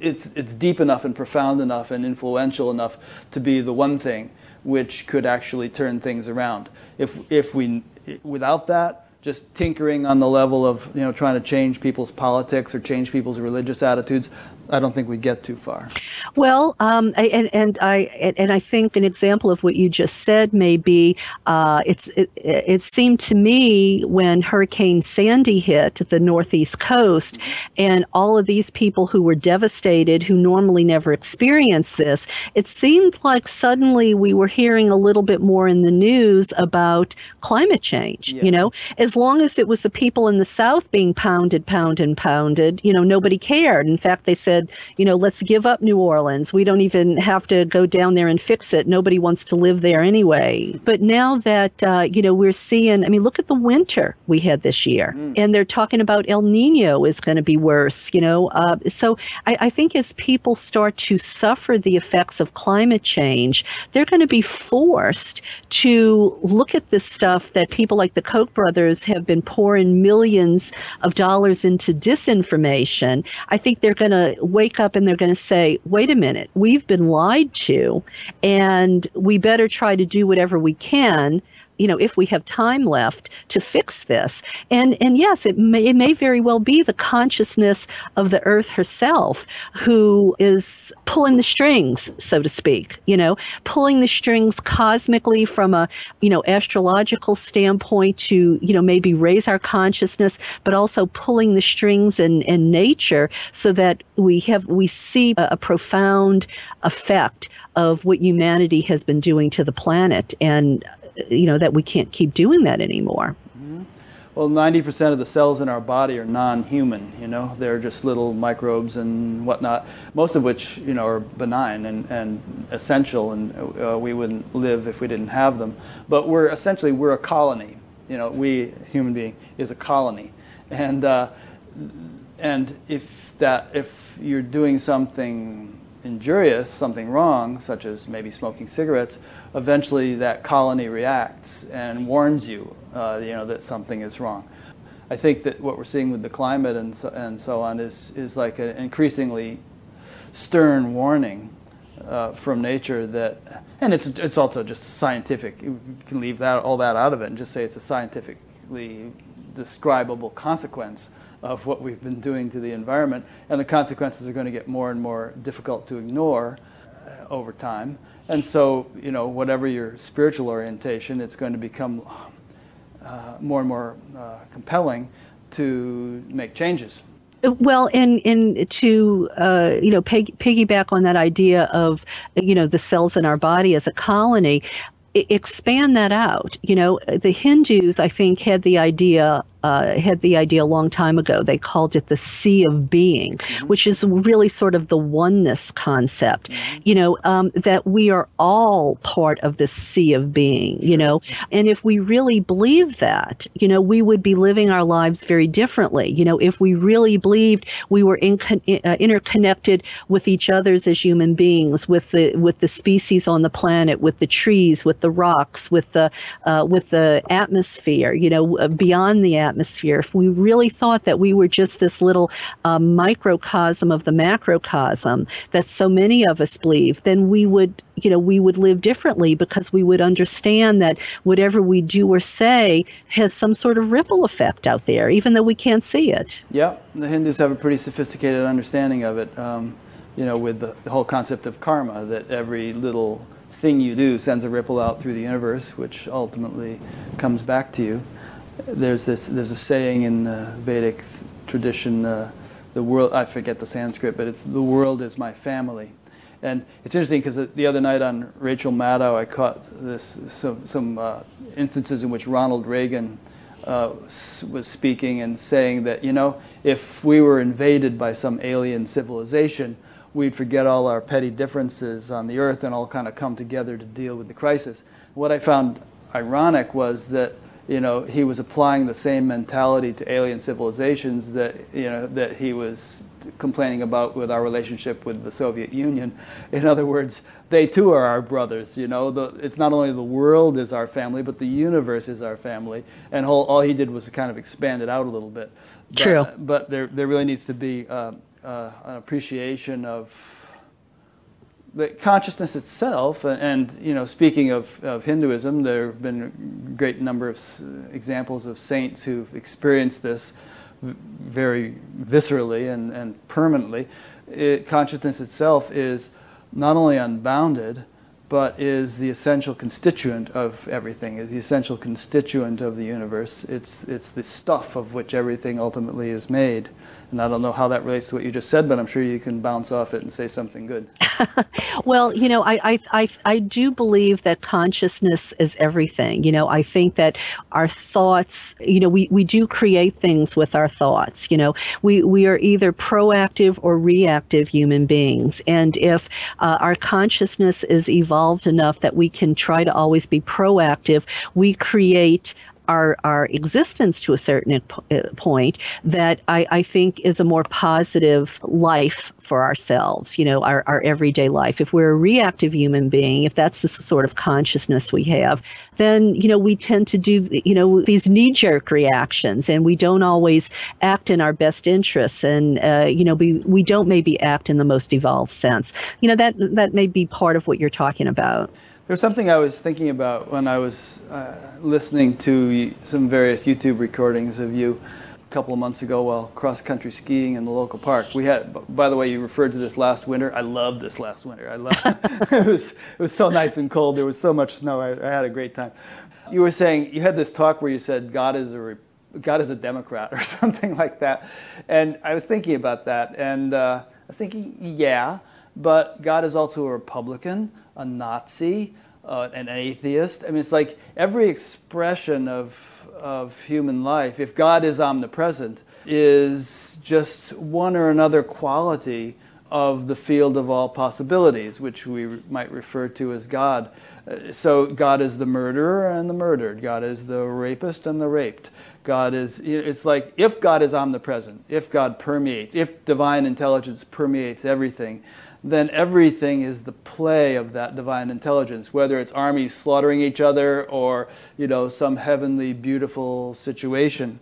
it's it's deep enough and profound enough and influential enough to be the one thing which could actually turn things around. If if we without that just tinkering on the level of you know trying to change people's politics or change people's religious attitudes, I don't think we get too far.
Well, um, and and I and I think an example of what you just said may be uh, it's it, it seemed to me when Hurricane Sandy hit the northeast coast, and all of these people who were devastated, who normally never experienced this, it seemed like suddenly we were hearing a little bit more in the news about climate change. Yeah. You know, as long as it was the people in the South being pounded, pounded, pounded, you know, nobody cared. In fact, they said, you know, let's give up New Orleans. We don't even have to go down there and fix it. Nobody wants to live there anyway. But now that, uh, you know, we're seeing, I mean, look at the winter we had this year. Mm. And they're talking about El Nino is going to be worse, you know. Uh, so I, I think as people start to suffer the effects of climate change, they're going to be forced to look at this stuff that people like the Koch brothers have been pouring millions of dollars into disinformation, I think they're going to wake up and they're going to say, wait a minute, we've been lied to, and we better try to do whatever we can you know, if we have time left to fix this. And and yes, it may it may very well be the consciousness of the earth herself who is pulling the strings, so to speak, you know, pulling the strings cosmically from a, you know, astrological standpoint to, you know, maybe raise our consciousness, but also pulling the strings in, in nature so that we have we see a, a profound effect of what humanity has been doing to the planet and you know that we can't keep doing that anymore. Mm-hmm.
well, 90% of the cells in our body are non-human, you know. They're just little microbes and whatnot, most of which, you know, are benign and, and essential, and uh, we wouldn't live if we didn't have them. But we're essentially, we're a colony. You know, we, human being, is a colony. And, uh, and if, that, if you're doing something injurious, something wrong, such as maybe smoking cigarettes, eventually that colony reacts and warns you uh, you know, that something is wrong. I think that what we're seeing with the climate and so, and so on is, is like an increasingly stern warning uh, from nature that, and it's, it's also just scientific. You can leave that, all that out of it and just say it's a scientifically describable consequence of what we've been doing to the environment. And the consequences are going to get more and more difficult to ignore uh, over time. And so, you know, whatever your spiritual orientation, it's going to become uh, more and more uh, compelling to make changes.
Well, and and to uh, you know pig, piggyback on that idea of you know the cells in our body as a colony, expand that out. You know, the Hindus I think had the idea uh, had the idea a long time ago. They called it the sea of being, mm-hmm. which is really sort of the oneness concept. Mm-hmm. You know, um, that we are all part of the sea of being. You know, and if we really believe that, you know, we would be living our lives very differently. You know, if we really believed we were in, uh, interconnected with each other's as human beings, with the with the species on the planet, with the trees, with the rocks, with the uh, with the atmosphere. You know, beyond the atmosphere atmosphere, if we really thought that we were just this little uh, microcosm of the macrocosm that so many of us believe, then we would, you know, we would live differently because we would understand that whatever we do or say has some sort of ripple effect out there, even though we can't see it.
Yeah, the Hindus have a pretty sophisticated understanding of it. Um, you know, with the, the whole concept of karma, that every little thing you do sends a ripple out through the universe, which ultimately comes back to you there's this there's a saying in the Vedic tradition, uh, the world I forget the Sanskrit, but it's the world is my family. And it's interesting because the other night on Rachel Maddow, I caught this some, some uh, instances in which Ronald Reagan uh, was speaking and saying that you know if we were invaded by some alien civilization, we'd forget all our petty differences on the earth and all kind of come together to deal with the crisis. What I found ironic was that you know, he was applying the same mentality to alien civilizations that, you know, that he was complaining about with our relationship with the Soviet Union. In other words, they too are our brothers. You know, the, it's not only the world is our family, but the universe is our family. And whole, all he did was kind of expand it out a little bit.
But, True.
But there, there really needs to be uh, uh, an appreciation of the consciousness itself, and you know, speaking of, of Hinduism, there have been a great number of examples of saints who've experienced this very viscerally and, and permanently. It, consciousness itself is not only unbounded, but is the essential constituent of everything, is the essential constituent of the universe. It's, it's the stuff of which everything ultimately is made. And I don't know how that relates to what you just said, but I'm sure you can bounce off it and say something good.
well, you know, I, I, I, I do believe that consciousness is everything. You know, I think that our thoughts, you know, we, we do create things with our thoughts. You know, we, we are either proactive or reactive human beings. And if uh, our consciousness is evolved enough that we can try to always be proactive, we create our our existence to a certain uh, point that I, I think is a more positive life for ourselves, you know, our, our everyday life. If we're a reactive human being, if that's the sort of consciousness we have, then, you know, we tend to do, you know, these knee jerk reactions and we don't always act in our best interests. And, uh, you know, we, we don't maybe act in the most evolved sense. You know, that, that may be part of what you're talking about.
There's something I was thinking about when I was uh, listening to some various YouTube recordings of you a couple of months ago while cross country skiing in the local park. We had, by the way, you referred to this last winter. I loved this last winter. I loved it. it was it was so nice and cold. There was so much snow. I, I had a great time. You were saying you had this talk where you said God is a God is a Democrat or something like that, and I was thinking about that, and uh, I was thinking, yeah, but God is also a Republican a Nazi, uh, an atheist. I mean, it's like every expression of, of human life, if God is omnipresent, is just one or another quality of the field of all possibilities, which we might refer to as God. Uh, so, God is the murderer and the murdered. God is the rapist and the raped. God is, it's like if God is omnipresent, if God permeates, if divine intelligence permeates everything, then everything is the play of that divine intelligence, whether it's armies slaughtering each other or, you know, some heavenly, beautiful situation.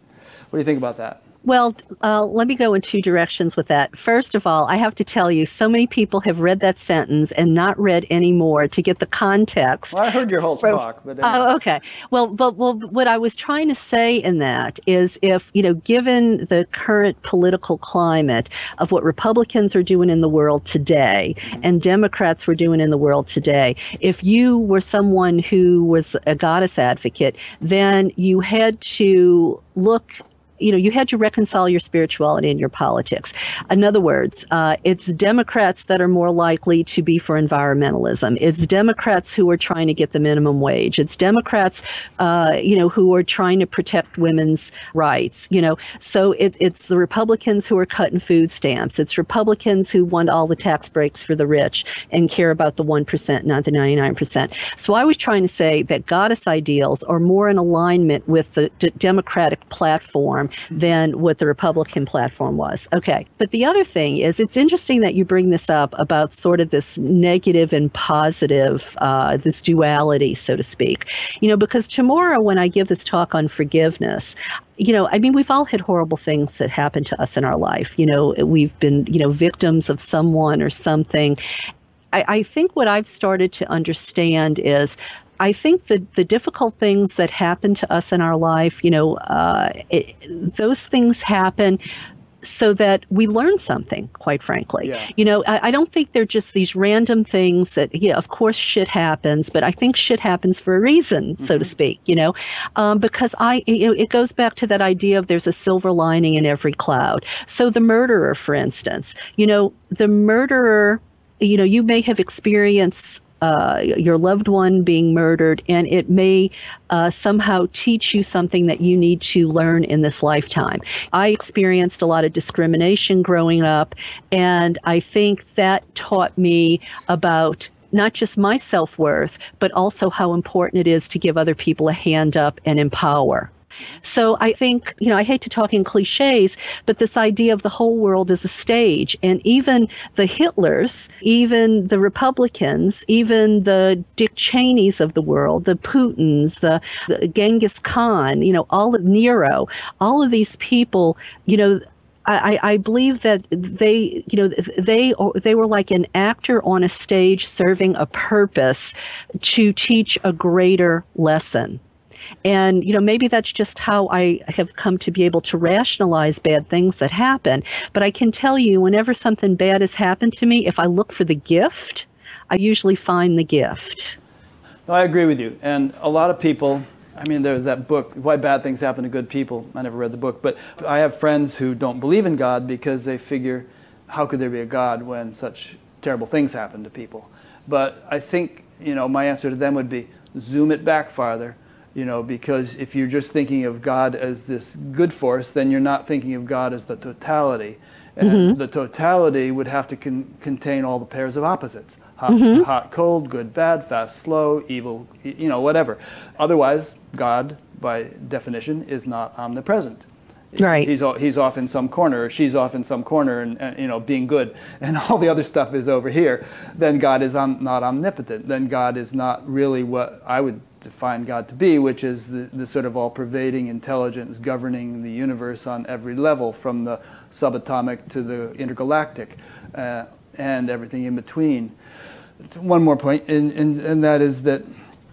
What do you think about that?
Well, uh, let me go in two directions with that. First of all, I have to tell you, so many people have read that sentence and not read any more to get the context.
Well, I heard your whole talk, but
anyway. oh, okay. Well, but well, what I was trying to say in that is, if you know, given the current political climate of what Republicans are doing in the world today mm-hmm. and Democrats were doing in the world today, if you were someone who was a goddess advocate, then you had to look you know, you had to reconcile your spirituality and your politics. In other words, uh, it's Democrats that are more likely to be for environmentalism. It's Democrats who are trying to get the minimum wage. It's Democrats, uh, you know, who are trying to protect women's rights. You know, so it, it's the Republicans who are cutting food stamps. It's Republicans who want all the tax breaks for the rich and care about the one percent, not the ninety-nine percent. So I was trying to say that goddess ideals are more in alignment with the d- Democratic platform platform than what the Republican platform was. Okay. But the other thing is, it's interesting that you bring this up about sort of this negative and positive, uh, this duality, so to speak. You know, because tomorrow when I give this talk on forgiveness, you know, I mean, we've all had horrible things that happen to us in our life. You know, we've been, you know, victims of someone or something. I, I think what I've started to understand is I think that the difficult things that happen to us in our life, you know, uh, it, those things happen so that we learn something, quite frankly. Yeah. You know, I, I, don't think they're just these random things that, yeah, of course shit happens, but I think shit happens for a reason, mm-hmm. so to mm-hmm. speak, you know, um, because I, you know, it goes back to that idea of there's a silver lining in every cloud. So the murderer, for instance, you know, the murderer, you know, you may have experienced uh, your loved one being murdered, and it may uh, somehow teach you something that you need to learn in this lifetime. I experienced a lot of discrimination growing up, and I think that taught me about not just my self worth, but also how important it is to give other people a hand up and empower. So I think, you know, I hate to talk in cliches, but this idea of the whole world is a stage. And even the Hitlers, even the Republicans, even the Dick Cheneys of the world, the Putins, the, the Genghis Khan, you know, all of Nero, all of these people, you know, I, I, believe that they, you know, they they were like an actor on a stage serving a purpose to teach a greater lesson. And, you know, maybe that's just how I have come to be able to rationalize bad things that happen. But I can tell you, whenever something bad has happened to me, if I look for the gift, I usually find the gift.
No, I agree with you. And a lot of people, I mean, there's that book, Why Bad Things Happen to Good People. I never read the book, but I have friends who don't believe in God because they figure, how could there be a God when such terrible things happen to people? But I think, you know, my answer to them would be zoom it back farther you know, because if you're just thinking of God as this good force, then you're not thinking of God as the totality. And mm-hmm. the totality would have to con- contain all the pairs of opposites hot, mm-hmm. hot, cold, good, bad, fast, slow, evil, you know, whatever. Otherwise, God, by definition, is not omnipresent.
Right.
He's, he's off in some corner, or she's off in some corner, and, and, you know, being good, and all the other stuff is over here. Then God is om- not omnipotent. Then God is not really what I would define God to be, which is the, the sort of all pervading intelligence governing the universe on every level, from the subatomic to the intergalactic, uh, and everything in between. One more point, and, and, and that is that,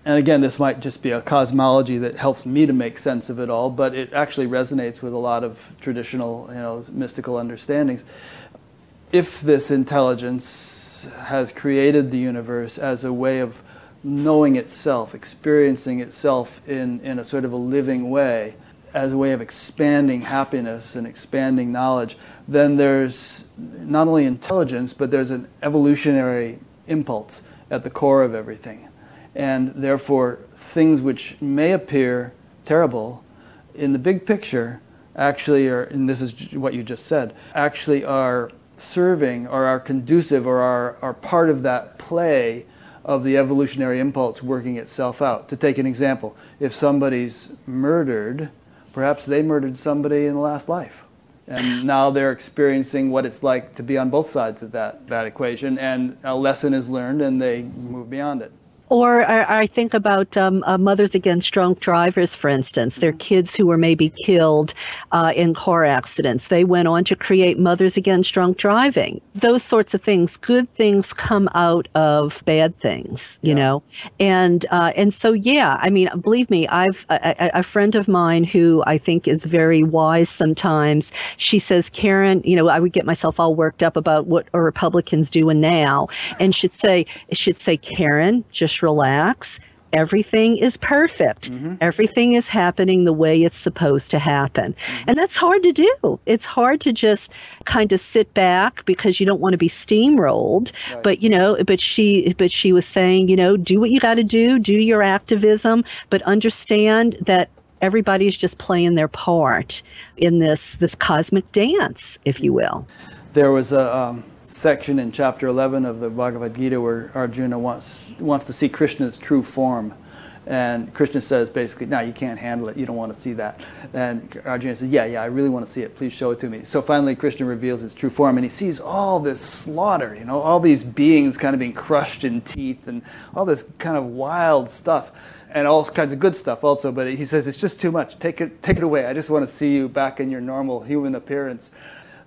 and again, this might just be a cosmology that helps me to make sense of it all, but it actually resonates with a lot of traditional, you know, mystical understandings. If this intelligence has created the universe as a way of knowing itself, experiencing itself in, in a sort of a living way, as a way of expanding happiness and expanding knowledge, then there's not only intelligence, but there's an evolutionary impulse at the core of everything. And therefore, things which may appear terrible in the big picture, actually are, and this is what you just said, actually are serving or are conducive or are, are part of that play of the evolutionary impulse working itself out. To take an example, if somebody's murdered, perhaps they murdered somebody in the last life. And now they're experiencing what it's like to be on both sides of that, that equation, and a lesson is learned and they move beyond it.
Or I, I think about um, uh, Mothers Against Drunk Drivers, for instance. They're kids who were maybe killed uh, in car accidents. They went on to create Mothers Against Drunk Driving. Those sorts of things. Good things come out of bad things, you yeah. know. And uh, and so yeah, I mean, believe me, I've a, a friend of mine who I think is very wise. Sometimes she says, Karen, you know, I would get myself all worked up about what are Republicans doing now, and should say, should say, Karen, just relax. Everything is perfect. Mm-hmm. Everything is happening the way it's supposed to happen. Mm-hmm. And that's hard to do. It's hard to just kind of sit back because you don't want to be steamrolled. Right. But you know, but she but she was saying, you know, do what you got to do, do your activism, but understand that everybody's just playing their part in this this cosmic dance, if you will.
There was a um, section in chapter 11 of the Bhagavad Gita where Arjuna wants, wants to see Krishna's true form. And Krishna says basically, no, you can't handle it. You don't want to see that. And Arjuna says, yeah, yeah, I really want to see it. Please show it to me. So finally, Krishna reveals his true form, and he sees all this slaughter, you know, all these beings kind of being crushed in teeth, and all this kind of wild stuff, and all kinds of good stuff also. But he says, it's just too much. Take it, take it away. I just want to see you back in your normal human appearance.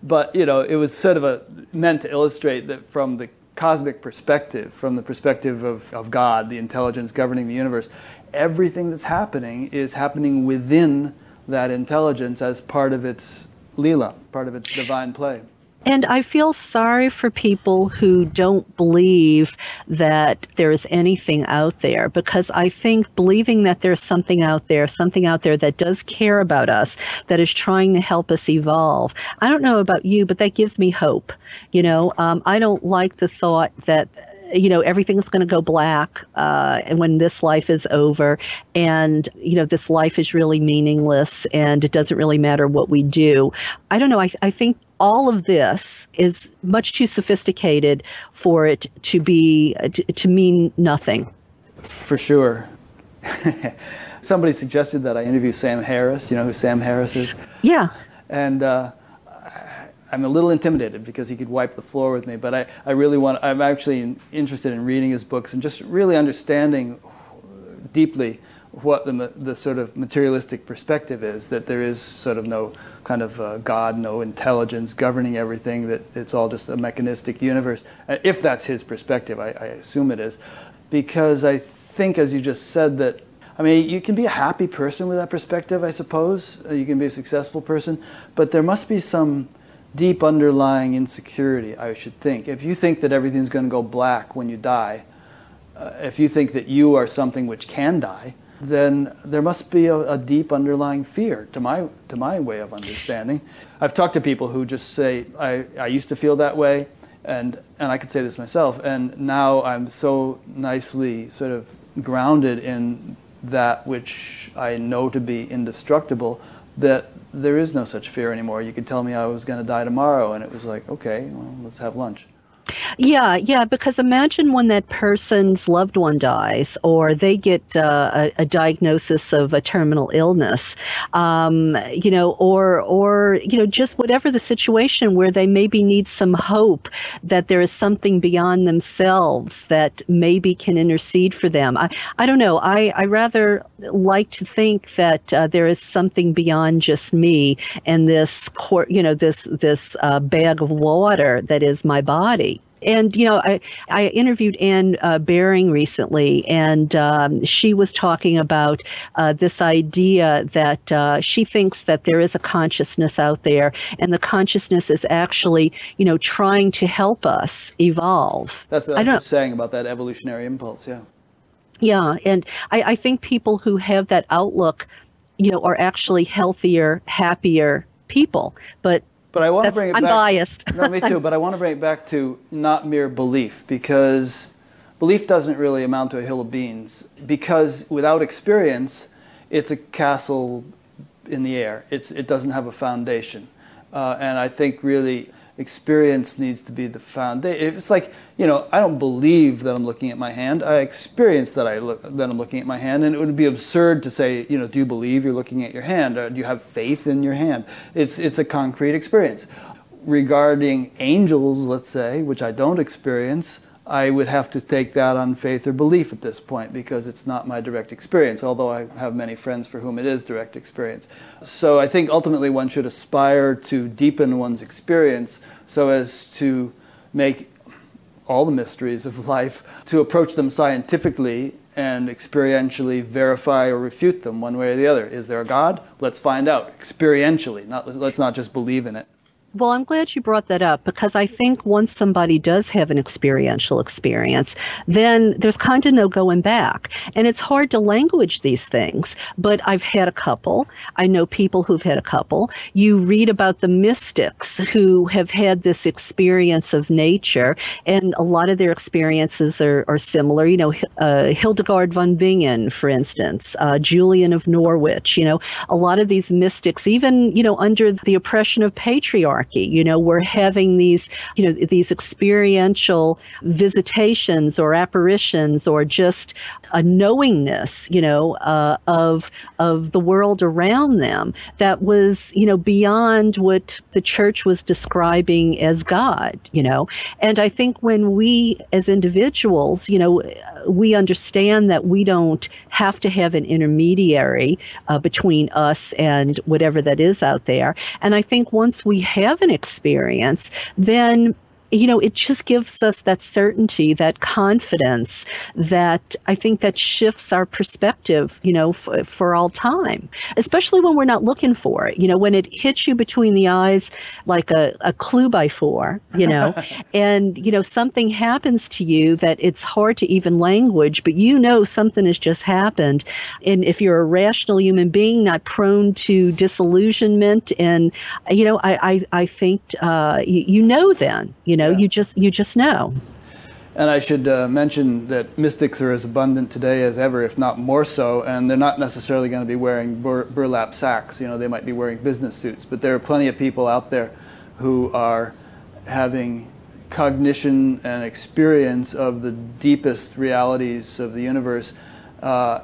But you know, it was sort of a meant to illustrate that from the cosmic perspective, from the perspective of, of God, the intelligence governing the universe, everything that's happening is happening within that intelligence as part of its lila, part of its divine play.
And I feel sorry for people who don't believe that there is anything out there because I think believing that there's something out there, something out there that does care about us, that is trying to help us evolve. I don't know about you, but that gives me hope. You know, um, I don't like the thought that you know everything's going to go black uh, and when this life is over and you know this life is really meaningless and it doesn't really matter what we do i don't know i, I think all of this is much too sophisticated for it to be to, to mean nothing.
For sure. Somebody suggested that I interview Sam Harris. Do you know who Sam Harris is?
Yeah.
And uh, I'm a little intimidated because he could wipe the floor with me, but I, I really want, I'm actually interested in reading his books and just really understanding deeply what the, the sort of materialistic perspective is that there is sort of no kind of uh, God, no intelligence governing everything, that it's all just a mechanistic universe. Uh, if that's his perspective, I, I assume it is. Because I think, as you just said, that I mean, you can be a happy person with that perspective, I suppose. Uh, you can be a successful person, but there must be some deep underlying insecurity, I should think. If you think that everything's going to go black when you die, uh, if you think that you are something which can die, then there must be a, a, deep underlying fear to my, to my way of understanding. I've talked to people who just say, I, I used to feel that way, and, and I could say this myself, and now I'm so nicely sort of grounded in that which I know to be indestructible that there is no such fear anymore. You could tell me I was going to die tomorrow, and it was like, okay, well, let's have lunch.
Yeah, yeah, because imagine when that person's loved one dies or they get uh, a, a, diagnosis of a terminal illness, um, you know, or, or, you know, just whatever the situation where they maybe need some hope that there is something beyond themselves that maybe can intercede for them. I, I don't know. I, I rather like to think that uh, there is something beyond just me and this, court, you know, this, this uh, bag of water that is my body and you know, I I interviewed Anne uh, Baring recently, and um, she was talking about uh, this idea that uh, she thinks that there is a consciousness out there, and the consciousness is actually you know trying to help us evolve.
That's what I, I was saying about that evolutionary impulse. Yeah.
Yeah, and I, I think people who have that outlook, you know, are actually healthier, happier people. But
but I want to bring it
I'm
back.
I'm biased.
no, me too. But I want to bring it back to not mere belief because belief doesn't really amount to a hill of beans because without experience, it's a castle in the air. It's, it doesn't have a foundation. Uh, and I think really experience needs to be the foundation. It's like, you know, I don't believe that I'm looking at my hand. I experience that, I look, that I'm looking at my hand. And it would be absurd to say, you know, do you believe you're looking at your hand? Or do you have faith in your hand? It's, it's a concrete experience. Regarding angels, let's say, which I don't experience, I would have to take that on faith or belief at this point because it's not my direct experience, although I have many friends for whom it is direct experience. So I think ultimately one should aspire to deepen one's experience so as to make all the mysteries of life, to approach them scientifically and experientially verify or refute them one way or the other. Is there a God? Let's find out experientially. Not, let's not just believe in it.
Well, I'm glad you brought that up because I think once somebody does have an experiential experience, then there's kind of no going back. And it's hard to language these things, but I've had a couple. I know people who've had a couple. You read about the mystics who have had this experience of nature, and a lot of their experiences are, are similar. You know, uh, Hildegard von Bingen, for instance, uh, Julian of Norwich, you know, a lot of these mystics, even, you know, under the oppression of patriarchy, you know, we're having these, you know, these experiential visitations or apparitions or just a knowingness, you know, uh, of of the world around them that was, you know, beyond what the church was describing as God, you know. And I think when we as individuals, you know, we understand that we don't have to have an intermediary uh, between us and whatever that is out there. And I think once we have an experience, then you know, it just gives us that certainty, that confidence that I think that shifts our perspective, you know, f- for all time, especially when we're not looking for it. You know, when it hits you between the eyes like a, a clue by four, you know, and, you know, something happens to you that it's hard to even language, but you know something has just happened. And if you're a rational human being, not prone to disillusionment, and, you know, I, I, I think uh, you, you know then, you know, know, yeah. you just you just know.
And I should uh, mention that mystics are as abundant today as ever, if not more so. And they're not necessarily going to be wearing bur- burlap sacks. You know, they might be wearing business suits. But there are plenty of people out there who are having cognition and experience of the deepest realities of the universe uh,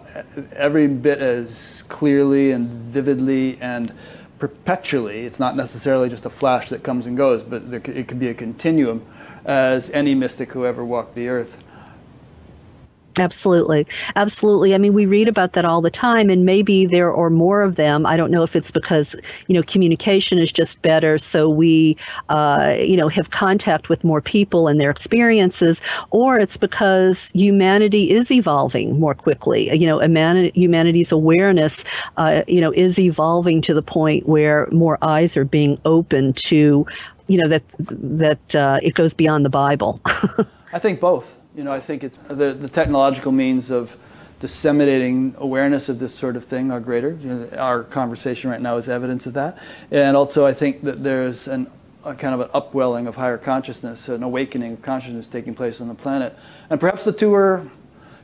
every bit as clearly and vividly and perpetually. It's not necessarily just a flash that comes and goes, but it could be a continuum, as any mystic who ever walked the earth.
Absolutely. Absolutely. I mean, we read about that all the time, and maybe there are more of them. I don't know if it's because, you know, communication is just better, so we, uh, you know, have contact with more people and their experiences, or it's because humanity is evolving more quickly. You know, humanity's awareness, uh, you know, is evolving to the point where more eyes are being opened to, you know, that, that uh, it goes beyond the Bible.
I think both. You know, I think it's the, the technological means of disseminating awareness of this sort of thing are greater. You know, our conversation right now is evidence of that. And also, I think that there's an, a kind of an upwelling of higher consciousness, an awakening of consciousness taking place on the planet. And perhaps the two are,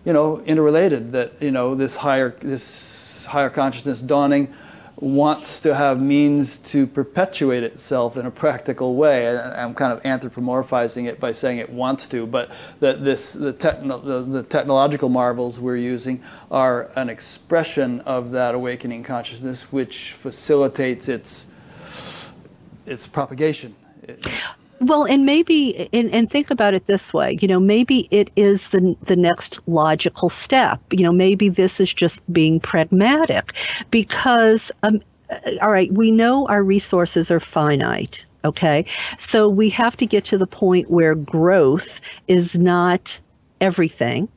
you know, interrelated. That you know, this higher this higher consciousness dawning wants to have means to perpetuate itself in a practical way. I'm kind of anthropomorphizing it by saying it wants to, but that this the, techno, the, the technological marvels we're using are an expression of that awakening consciousness, which facilitates its its propagation.
Well, and maybe, and, and think about it this way, you know, maybe it is the, the next logical step. You know, maybe this is just being pragmatic because, um, uh, all right, we know our resources are finite. Okay. So we have to get to the point where growth is not everything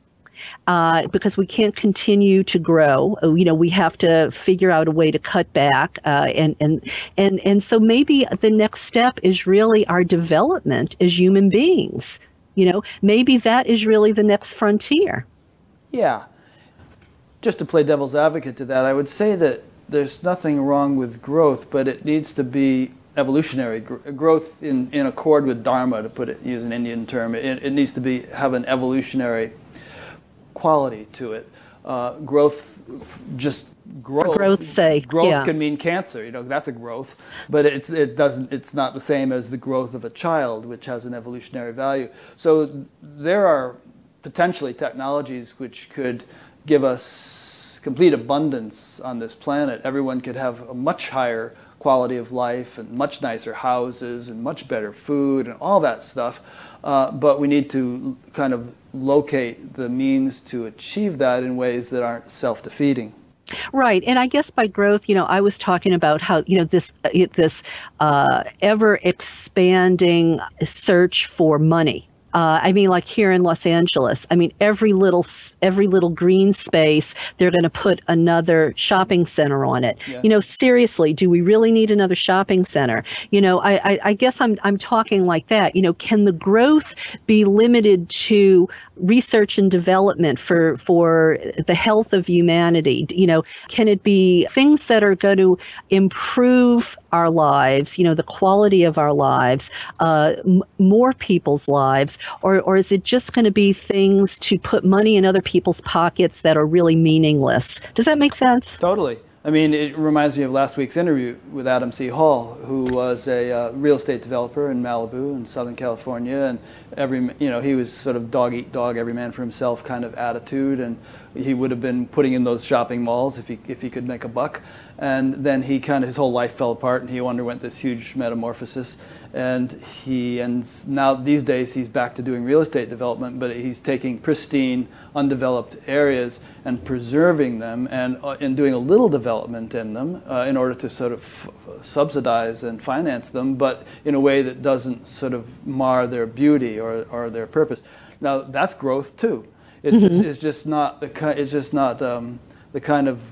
uh, because we can't continue to grow. Uh, you know, we have to figure out a way to cut back, uh, and and and and so maybe the next step is really our development as human beings. You know, maybe that is really the next frontier.
Yeah. Just to play devil's advocate to that, I would say that there's nothing wrong with growth, but it needs to be evolutionary growth in, in accord with dharma to put it use an indian term it, it needs to be have an evolutionary quality to it. Uh, growth just growth.
For growth's sake,
growth
yeah.
can mean cancer. You know, that's a growth, but it's it doesn't. It's not the same as the growth of a child, which has an evolutionary value. So there are potentially technologies which could give us complete abundance on this planet. Everyone could have a much higher quality of life and much nicer houses and much better food and all that stuff. Uh, but we need to kind of locate the means to achieve that in ways that aren't self defeating.
Right, and I guess by growth, you know, I was talking about how you know this uh, this uh, ever expanding search for money uh, I mean, like here in Los Angeles, I mean, every little every little green space, they're going to put another shopping center on it. Yeah. You know, seriously, do we really need another shopping center? You know, I, I, I guess I'm I'm talking like that. You know, can the growth be limited to research and development for for the health of humanity. You know can it be things that are going to improve our lives you know the quality of our lives uh, m- more people's lives? Or or is it just going to be things to put money in other people's pockets that are really meaningless? Does that make sense?
Totally I mean, it reminds me of last week's interview with Adam C. Hall, who was a uh, real estate developer in Malibu in Southern California, and every you know he was sort of dog eat dog, every man for himself kind of attitude, and he would have been putting in those shopping malls if he if he could make a buck, and then he kind of his whole life fell apart, and he underwent this huge metamorphosis, and he and now these days he's back to doing real estate development, but he's taking pristine, undeveloped areas and preserving them and, uh, and doing a little development in them uh, in order to sort of f- subsidize and finance them, but in a way that doesn't sort of mar their beauty or, or their purpose. Now that's growth too. It's, mm-hmm. just, it's just not the it's just not um, the kind of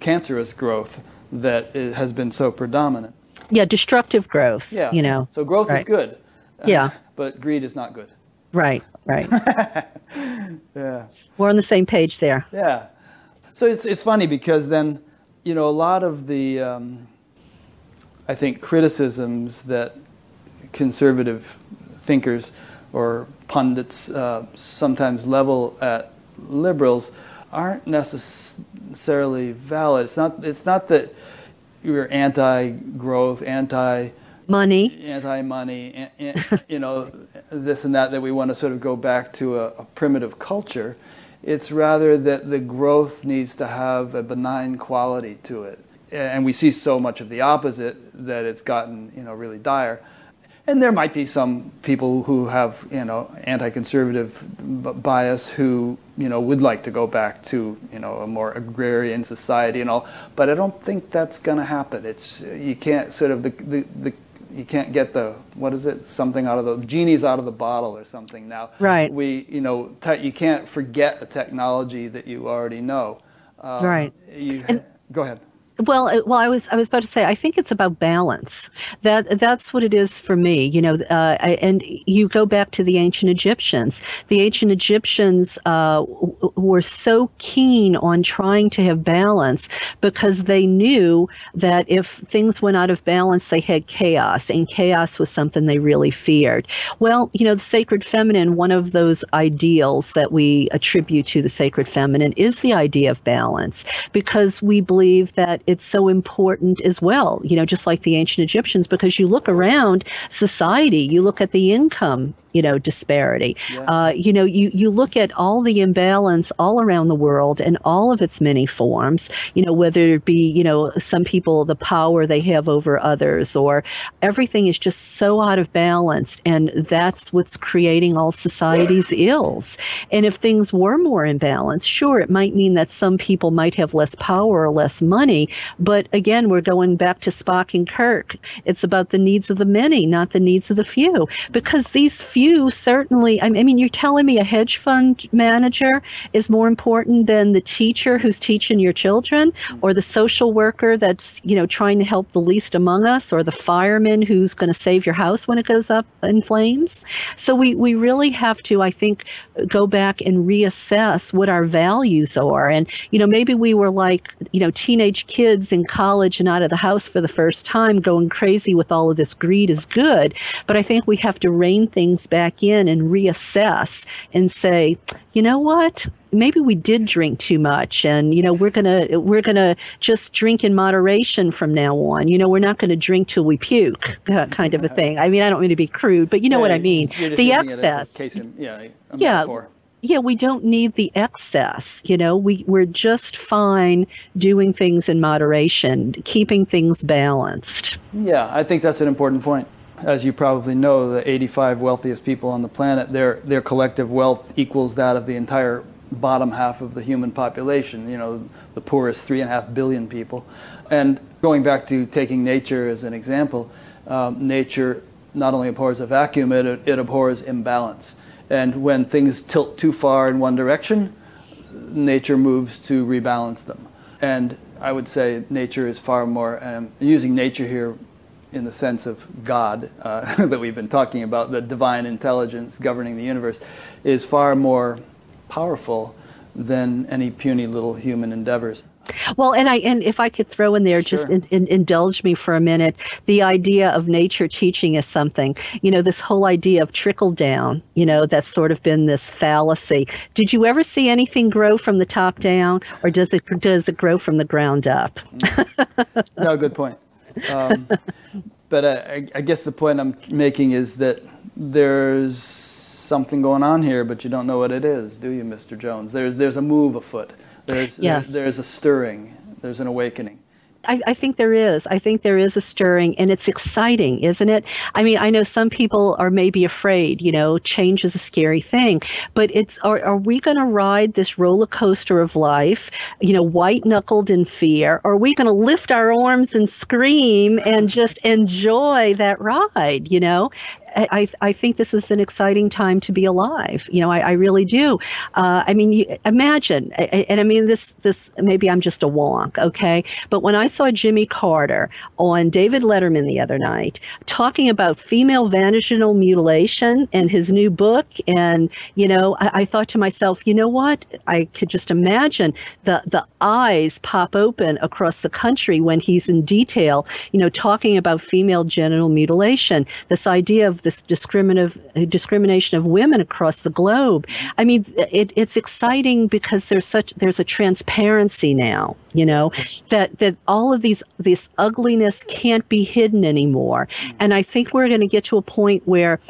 cancerous growth that has been so predominant
yeah, destructive growth.
Yeah.
You know.
So growth
right.
is good.
Yeah.
but greed is not good.
Right. Right.
yeah.
We're on the same page there.
Yeah. So it's it's funny because then, you know, a lot of the, um, I think, criticisms that conservative thinkers or pundits uh, sometimes level at liberals aren't necessarily valid. It's not. It's not that you're anti-growth, anti
money,
anti-money, you know, this and that. That we want to sort of go back to a, a primitive culture. It's rather that the growth needs to have a benign quality to it, and we see so much of the opposite that it's gotten you know really dire. And there might be some people who have, you know, anti-conservative bias who, you know, would like to go back to, you know, a more agrarian society and all. But I don't think that's going to happen. It's you can't sort of the, the, the you can't get the what is it something out of the genie's out of the bottle or something now.
Right.
We you know te- you can't forget a technology that you already know.
Um, right.
You, and, go ahead.
Well, uh, well, I was I was about to say I think it's about balance. That that's what it is for me. You know, uh, and you go back to the ancient Egyptians. The ancient Egyptians uh, were so keen on trying to have balance because they knew that if things went out of balance, they had chaos, and chaos was something they really feared. Well, you know, the sacred feminine, one of those ideals that we attribute to the sacred feminine, is the idea of balance because we believe that it's so important as well, you know, just like the ancient Egyptians, because you look around society, you look at the income you know disparity. Yeah. Uh, you know, you you look at all the imbalance all around the world and all of its many forms. You know, whether it be you know some people the power they have over others, or everything is just so out of balance, and that's what's creating all society's ills. And if things were more in balance, sure, it might mean that some people might have less power or less money. But again, we're going back to Spock and Kirk. It's about the needs of the many, not the needs of the few, because these few you certainly, I mean, you're telling me a hedge fund manager is more important than the teacher who's teaching your children, or the social worker that's, you know, trying to help the least among us, or the fireman who's going to save your house when it goes up in flames. So we, we really have to, I think, go back and reassess what our values are. And, you know, maybe we were like, you know, teenage kids in college and out of the house for the first time going crazy with all of this greed is good. But I think we have to rein things back in and reassess and say, you know what? maybe we did drink too much and you know we're gonna we're gonna just drink in moderation from now on. You know we're not going to drink till we puke uh, kind of a thing. I mean i don't mean to be crude but you know
Yeah,
what i mean. the
using it as a
excess.
case in- yeah, a
Yeah. yeah we don't need the excess you know? We we're just fine doing things in moderation keeping things balanced.
Yeah, I think that's an important point. As you probably know, the 85 wealthiest people on the planet, their their collective wealth equals that of the entire bottom half of the human population. You know, the poorest three and a half billion people. And going back to taking nature as an example, um, nature not only abhors a vacuum, it, it abhors imbalance. And when things tilt too far in one direction, nature moves to rebalance them. And I would say nature is far more, um, using nature here in the sense of God uh, that we've been talking about, the divine intelligence governing the universe, is far more powerful than any puny little human endeavors.
Well, and I and if I could throw in there, just in, in, indulge me for a minute, the idea of nature teaching us something. You know, this whole idea of trickle down. You know, that's sort of been this fallacy. Did you ever see anything grow from the top down, or does it does it grow from the ground up?
no, good point. Um, but I, I- guess the point I'm making is that there's something going on here, but you don't know what it is, do you, Mr. Jones? There's there's a move afoot. There's
Yes.
there's a stirring. There's an awakening.
I, I think there is. I think there is a stirring, and it's exciting, isn't it? I mean, I know some people are maybe afraid. You know, change is a scary thing, but it's are, are we going to ride this roller coaster of life? You know, white knuckled in fear, or are we going to lift our arms and scream and just enjoy that ride? You know, I, I think this is an exciting time to be alive. You know, I, I really do. Uh, I mean, you, imagine, and I mean this. This maybe I'm just a wonk, okay? But when I saw Jimmy Carter on David Letterman the other night talking about female vaginal mutilation and his new book, and you know, I, I thought to myself, you know what? I could just imagine the the eyes pop open across the country when he's in detail, you know, talking about female genital mutilation. This idea of this discriminative discrimination of women across the globe. I mean, it, it's exciting because there's such there's a transparency now, you know, that that all of these this ugliness can't be hidden anymore. And I think we're going to get to a point where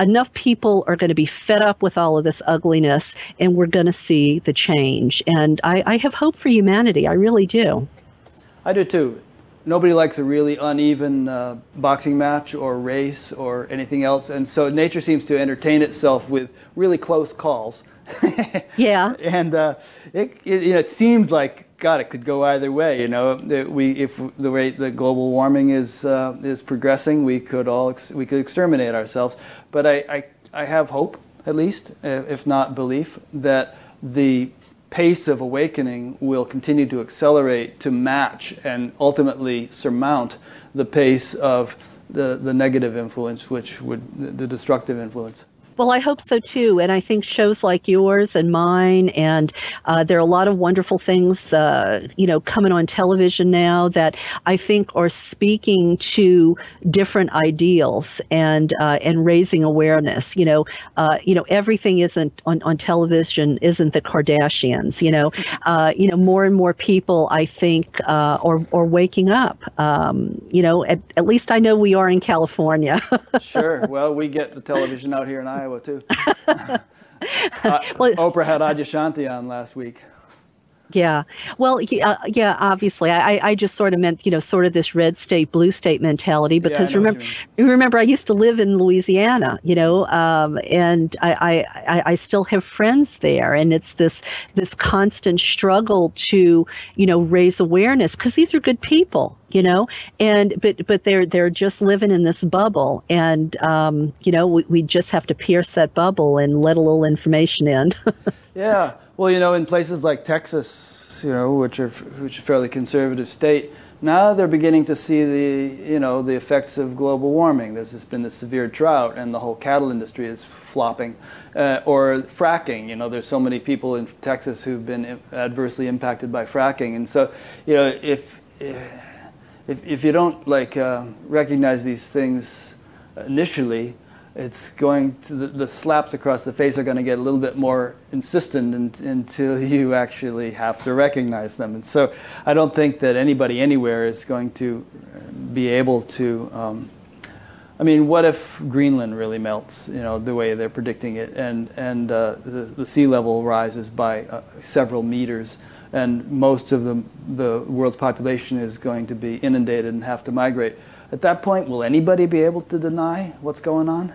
enough people are going to be fed up with all of this ugliness and we're going to see the change. And I, I have hope for humanity. I really do.
I do too. Nobody likes a really uneven uh, boxing match or race or anything else, and so nature seems to entertain itself with really close calls.
Yeah.
and uh, it, it, you know, it seems like God, it could go either way. You know, that we if the rate that global warming is uh, is progressing, we could all ex- we could exterminate ourselves. But I, I I have hope, at least, if not belief, that the pace of awakening will continue to accelerate to match and ultimately surmount the pace of the, the negative influence, which would the, the destructive influence.
Well, I hope so too. And I think shows like yours and mine, and uh, there are a lot of wonderful things, uh, you know, coming on television now that I think are speaking to different ideals and uh, and raising awareness. You know, uh, you know, everything isn't on, on television isn't the Kardashians. You know, uh, you know, more and more people I think uh, are are waking up. Um, you know, at, at least I know we are in California.
Sure. Well, we get the television out here in Iowa too. uh,
Well-
Oprah had Adyashanti on last week.
Yeah. Well, y- uh, yeah, obviously. I, I- just sort of meant, you know, sort of this red state, blue state mentality because
what
remember, remember, I used to live in Louisiana, you know, um, and I, I, I, I still have friends there. And it's this, this constant struggle to, you know, raise awareness because these are good people, you know, and, but, but they're, they're just living in this bubble. And, um, you know, we, we just have to pierce that bubble and let a little information in.
Yeah. Well, you know, in places like Texas, you know, which are which are fairly conservative state, now they're beginning to see the you know the effects of global warming. There's just been this severe drought, and the whole cattle industry is flopping. Uh, or fracking. You know, there's so many people in Texas who've been adversely impacted by fracking, and so you know if if, if you don't like uh, recognize these things initially, it's going to the, the, slaps across the face are going to get a little bit more insistent in, until you actually have to recognize them. And so I don't think that anybody anywhere is going to be able to. Um, I mean, what if Greenland really melts? You know, the way they're predicting it, and and uh, the, the sea level rises by uh, several meters, and most of the the world's population is going to be inundated and have to migrate. At that point, will anybody be able to deny what's going on?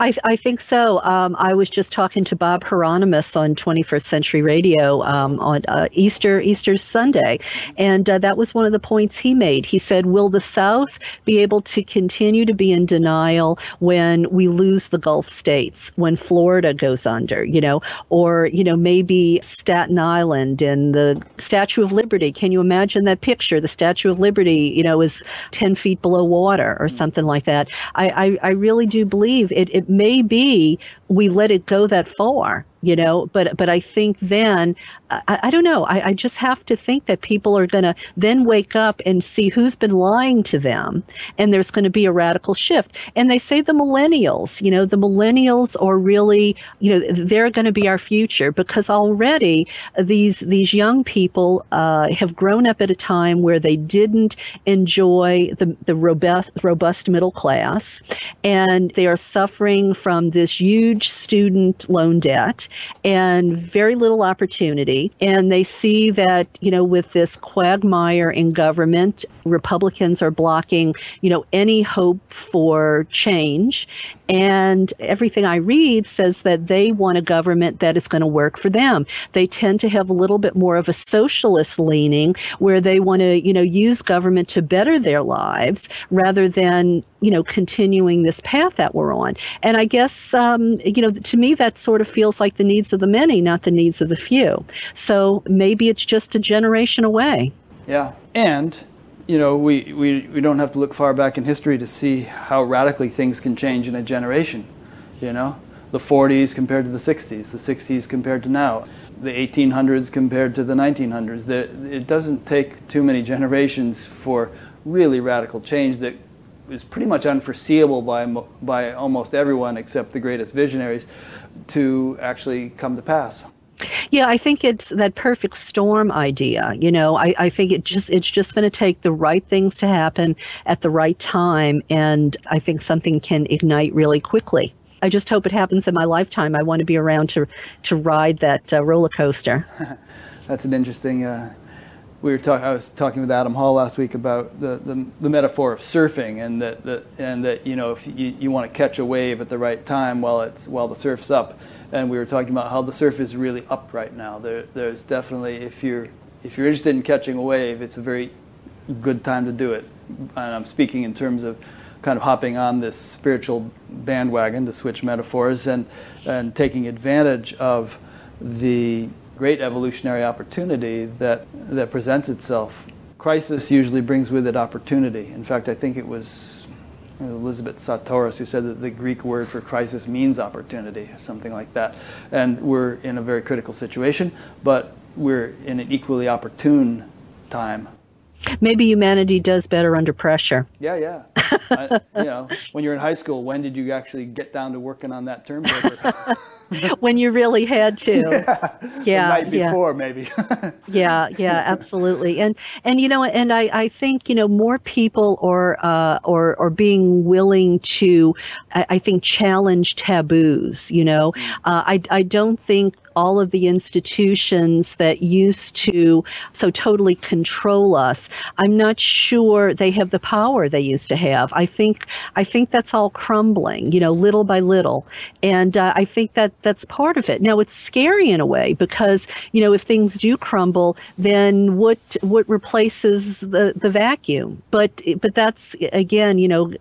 I, I think so. Um, I was just talking to Bob Hieronymus on 21st Century Radio um, on uh, Easter Easter Sunday, and uh, that was one of the points he made. He said, "Will the South be able to continue to be in denial when we lose the Gulf states, when Florida goes under, you know, or you know maybe Staten Island and the Statue of Liberty? Can you imagine that picture? The Statue of Liberty, you know, is 10 feet below water or something like that. I I, I really do believe." it, it may be we let it go that far you know but but i think then i, I don't know I, I just have to think that people are going to then wake up and see who's been lying to them and there's going to be a radical shift and they say the millennials you know the millennials are really you know they're going to be our future because already these these young people uh, have grown up at a time where they didn't enjoy the the robust robust middle class and they are suffering from this huge student loan debt and very little opportunity. And they see that, you know, with this quagmire in government, Republicans are blocking, you know, any hope for change. And everything I read says that they want a government that is going to work for them. They tend to have a little bit more of a socialist leaning where they want to, you know, use government to better their lives rather than, you know, continuing this path that we're on. And I guess, um, you know, to me, that sort of feels like the needs of the many, not the needs of the few. So maybe it's just a generation away.
Yeah. And you know, we, we, we don't have to look far back in history to see how radically things can change in a generation. You know, the 40s compared to the 60s, the 60s compared to now, the 1800s compared to the 1900s. The, it doesn't take too many generations for really radical change that is pretty much unforeseeable by, by almost everyone except the greatest visionaries to actually come to pass.
Yeah, I think it's that perfect storm idea. You know, I, I think it just it's just going to take the right things to happen at the right time, and I think something can ignite really quickly. I just hope it happens in my lifetime. I want to be around to to ride that uh, roller coaster.
That's an interesting. Uh, we were talking. I was talking with Adam Hall last week about the, the, the metaphor of surfing, and that, that and that you know if you, you want to catch a wave at the right time while it's while the surf's up, and we were talking about how the surf is really up right now. There, there's definitely if you're if you're interested in catching a wave, it's a very good time to do it. And I'm speaking in terms of kind of hopping on this spiritual bandwagon to switch metaphors and and taking advantage of the great evolutionary opportunity that that presents itself. Crisis usually brings with it opportunity. In fact, I think it was Elizabeth Sahtouris, who said that the Greek word for crisis means opportunity, or something like that. And we're in a very critical situation, but we're in an equally opportune time.
Maybe humanity does better under pressure.
Yeah, yeah. I, you know, when you're in high school, when did you actually get down to working on that term paper?
when you really had to.
Yeah, yeah night before
yeah.
maybe.
yeah, yeah, absolutely. And and you know, and I, I think you know more people are uh, or or being willing to, I, I think, challenge taboos. You know, mm. uh, I I don't think all of the institutions that used to so totally control us. I'm not sure they have the power they used to have. I think I think that's all crumbling, you know, little by little, and uh, I think that that's part of it. Now it's scary in a way because you know if things do crumble, then what what replaces the the vacuum? But but that's again, you know,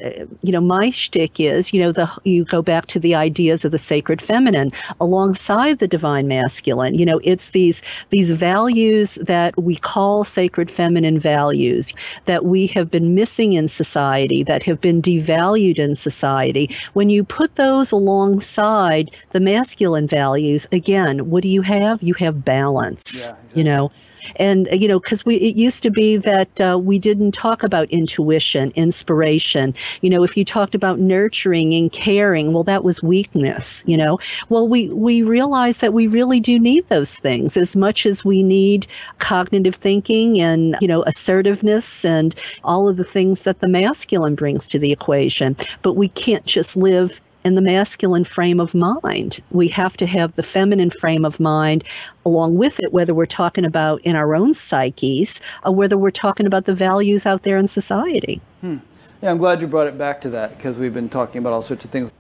you know, my shtick is you know the you go back to the ideas of the sacred feminine alongside the divine divine masculine. You know, it's these these values that we call sacred feminine values that we have been missing in society, that have been devalued in society. When you put those alongside the masculine values, again, what do you have? You have balance. Yeah, exactly. You know and you know because we it used to be that uh, we didn't talk about intuition inspiration. You know if you talked about nurturing and caring well that was weakness you know. Well we we realize that we really do need those things. As much as we need cognitive thinking and you know assertiveness and all of the things that the masculine brings to the equation but we can't just live in the masculine frame of mind. We have to have the feminine frame of mind along with it, whether we're talking about in our own psyches or whether we're talking about the values out there in society.
Hmm. Yeah, I'm glad you brought it back to that because we've been talking about all sorts of things.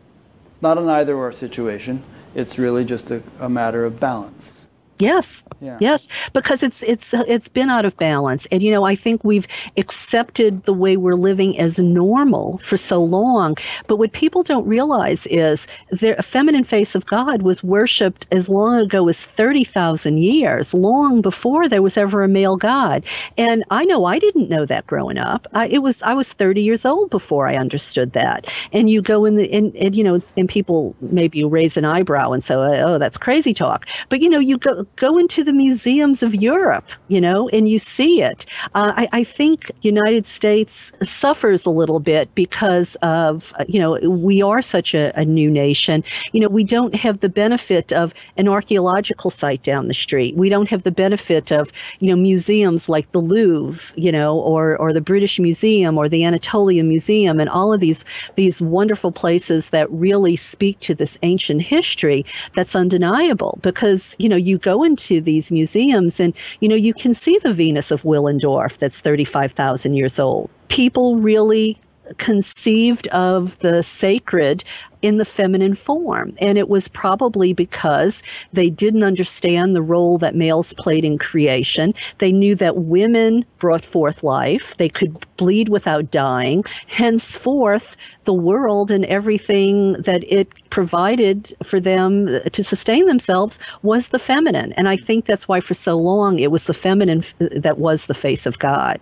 It's not an either or situation, it's really just a, a matter of balance.
Yes. Yeah. Yes, because it's it's it's been out of balance, and you know I think we've accepted the way we're living as normal for so long. But what people don't realize is the feminine face of God was worshipped as long ago as thirty thousand years, long before there was ever a male God. And I know I didn't know that growing up. I, it was I was thirty years old before I understood that. And you go in the and, and you know and people maybe raise an eyebrow and say, oh that's crazy talk. But you know you go go into the museums of Europe, you know, and you see it. Uh, I, I, think United States suffers a little bit because of, uh, you know, we are such a, a, new nation. You know, we don't have the benefit of an archaeological site down the street. We don't have the benefit of, you know, museums like the Louvre, you know, or or the British Museum or the Anatolian Museum and all of these these wonderful places that really speak to this ancient history that's undeniable because, you know, you go into these museums and, you know, you can see the Venus of Willendorf that's 35,000 years old. People really conceived of the sacred in the feminine form. And it was probably because they didn't understand the role that males played in creation. They knew that women brought forth life, they could bleed without dying. Henceforth, the world and everything that it provided for them to sustain themselves was the feminine. And I think that's why for so long it was the feminine that was the face of God.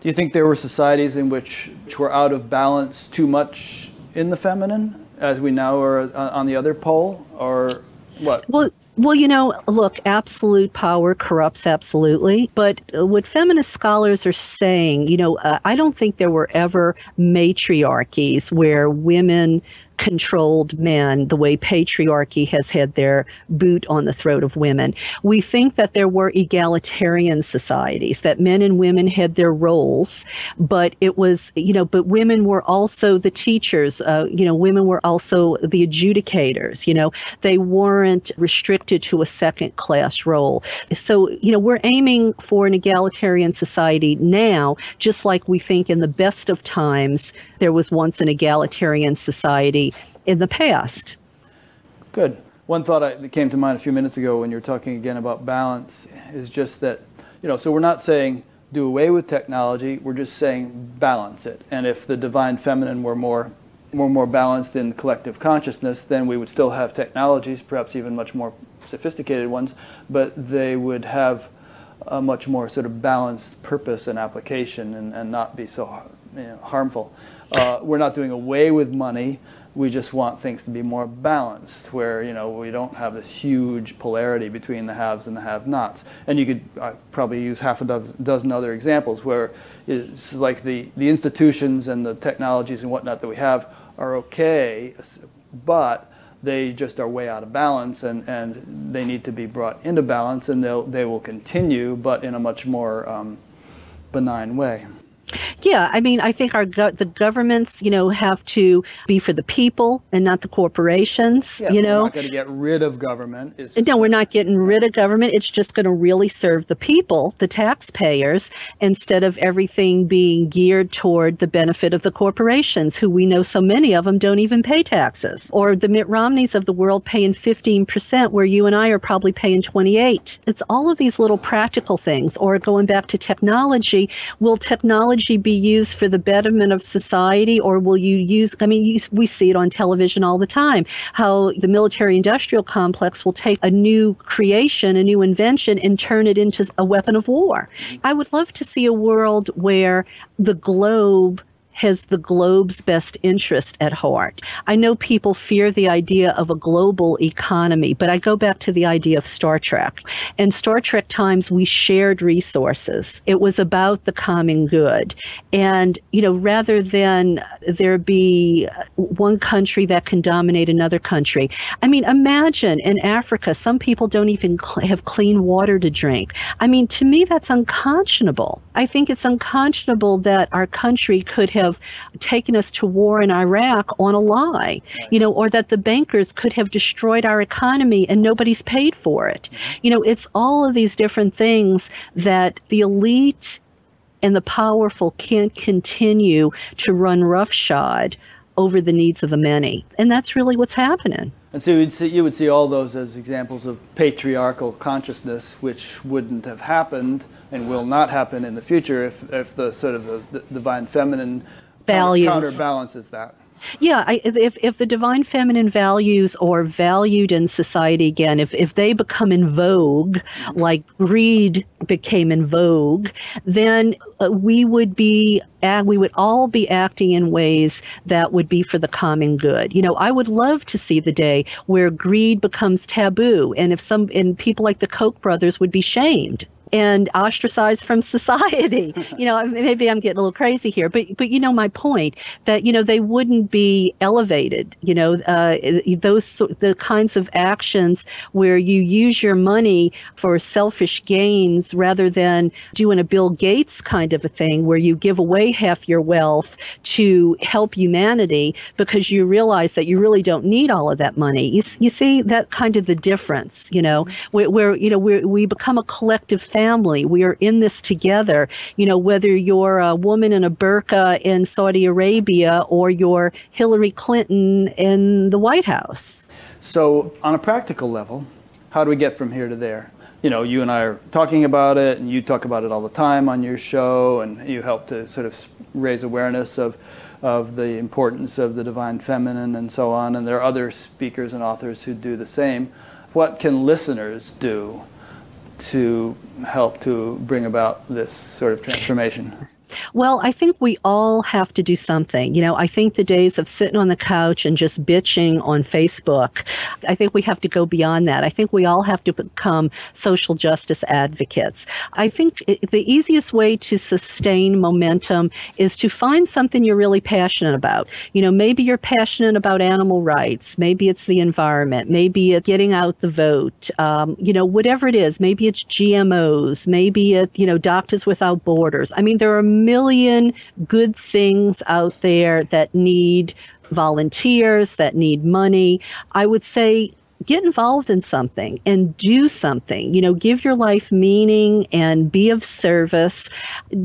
Do you think there were societies in which, which were out of balance too much in the feminine, as we now are on the other pole, or what?
Well, well, you know, look, absolute power corrupts absolutely. But what feminist scholars are saying, you know, uh, I don't think there were ever matriarchies where women controlled men the way patriarchy has had their boot on the throat of women. We think that there were egalitarian societies, that men and women had their roles, but it was, you know, but women were also the teachers, uh, you know, women were also the adjudicators, you know, they weren't restricted to a second class role. So, you know, we're aiming for an egalitarian society now, just like we think in the best of times there was once an egalitarian society in the past.
Good. One thought that came to mind a few minutes ago when you were talking again about balance is just that, you know, so we're not saying do away with technology, we're just saying balance it. And if the divine feminine were more were more balanced in collective consciousness, then we would still have technologies, perhaps even much more sophisticated ones, but they would have a much more sort of balanced purpose and application and, and not be so you know, harmful. Uh, we're not doing away with money. We just want things to be more balanced, where you know we don't have this huge polarity between the haves and the have-nots. And you could uh, probably use half a dozen, dozen other examples where it's like the, the institutions and the technologies and whatnot that we have are okay, but they just are way out of balance and, and they need to be brought into balance and they'll, they will continue, but in a much more um, benign way.
Yeah, I mean, I think our go- the governments, you know, have to be for the people and not the corporations.
Yeah,
you know,
we're not going to get rid of government.
It's no, we're not getting rid of government. It's just going to really serve the people, the taxpayers, instead of everything being geared toward the benefit of the corporations, who we know so many of them don't even pay taxes, or the Mitt Romneys of the world paying fifteen percent, where you and I are probably paying twenty-eight. It's all of these little practical things. Or going back to technology, will technology technology be used for the betterment of society or will you use i mean you, we see it on television all the time how the military industrial complex will take a new creation a new invention and turn it into a weapon of war. I would love to see a world where the globe has the globe's best interest at heart. I know people fear the idea of a global economy, but I go back to the idea of Star Trek. In Star Trek times, we shared resources. It was about the common good. And, you know, rather than there be one country that can dominate another country, I mean, imagine in Africa, some people don't even cl- have clean water to drink. I mean, to me, that's unconscionable. I think it's unconscionable that our country could have taken us to war in Iraq on a lie, you know, or that the bankers could have destroyed our economy and nobody's paid for it. Mm-hmm. You know, it's all of these different things that the elite and the powerful can't continue to run roughshod over the needs of the many. And that's really what's happening.
And so you'd see, you would see all those as examples of patriarchal consciousness, which wouldn't have happened and will not happen in the future if, if the sort of the, the divine feminine
Values.
counterbalances that.
Yeah, I, if if the divine feminine values are valued in society again, if if they become in vogue, like greed became in vogue, then uh, we would be we would all be acting in ways that would be for the common good. You know, I would love to see the day where greed becomes taboo, and if some and people like the Koch brothers would be shamed and ostracized from society. you know, maybe I'm getting a little crazy here, but but you know my point that you know they wouldn't be elevated. You know, uh, those the kinds of actions where you use your money for selfish gains rather than doing a Bill Gates kind of a thing where you give away half your wealth to help humanity because you realize that you really don't need all of that money. You, you see that kind of the difference. You know, where, where you know we we become a collective family family. We are in this together. You know, whether you're a woman in a burqa in Saudi Arabia or you're Hillary Clinton in the White House.
So, on a practical level, how do we get from here to there? You know, you and I are talking about it, and you talk about it all the time on your show, and you help to sort of raise awareness of of the importance of the divine feminine and so on. And there are other speakers and authors who do the same. What can listeners do to help to bring about this sort of transformation?
Well, I think we all have to do something. You know, I think the days of sitting on the couch and just bitching on Facebook, I think we have to go beyond that. I think we all have to become social justice advocates. I think the easiest way to sustain momentum is to find something you're really passionate about. You know, maybe you're passionate about animal rights, maybe it's the environment, maybe it's getting out the vote, um, you know, whatever it is. Maybe it's GMOs, maybe it, you know, Doctors Without Borders. I mean, there are million good things out there that need volunteers, that need money. I would say get involved in something and do something. You know, give your life meaning and be of service.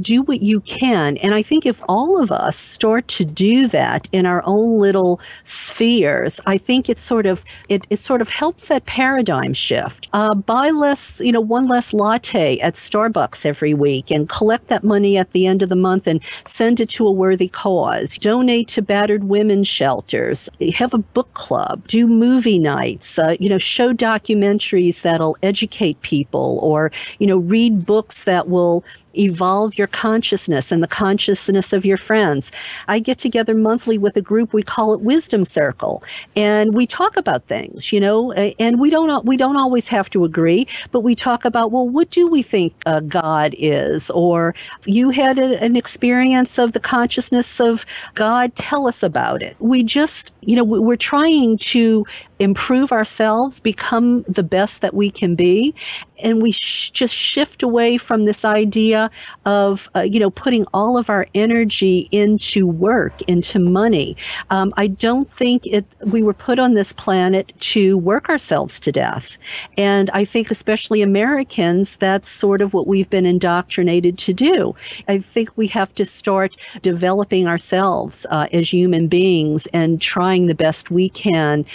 Do what you can. And I think if all of us start to do that in our own little spheres, I think it sort of it, it sort of helps that paradigm shift. Uh, buy less, you know, one less latte at Starbucks every week and collect that money at the end of the month and send it to a worthy cause. Donate to battered women's shelters. Have a book club. Do movie nights. Uh, you know, show documentaries that'll educate people or, you know, read books that will evolve your consciousness and the consciousness of your friends. I get together monthly with a group we call it Wisdom Circle, and we talk about things, you know, and we don't we don't always have to agree, but we talk about well, what do we think uh, God is, or you had a, an experience of the consciousness of God. Tell us about it. We just, you know, we're trying to improve ourselves, become the best that we can be, and we sh- just shift away from this idea of uh, you know putting all of our energy into work into money. Um, i don't think it we were put on this planet to work ourselves to death. And i think especially americans that's sort of what we've been indoctrinated to do. I think we have to start developing ourselves uh, as human beings and trying the best we can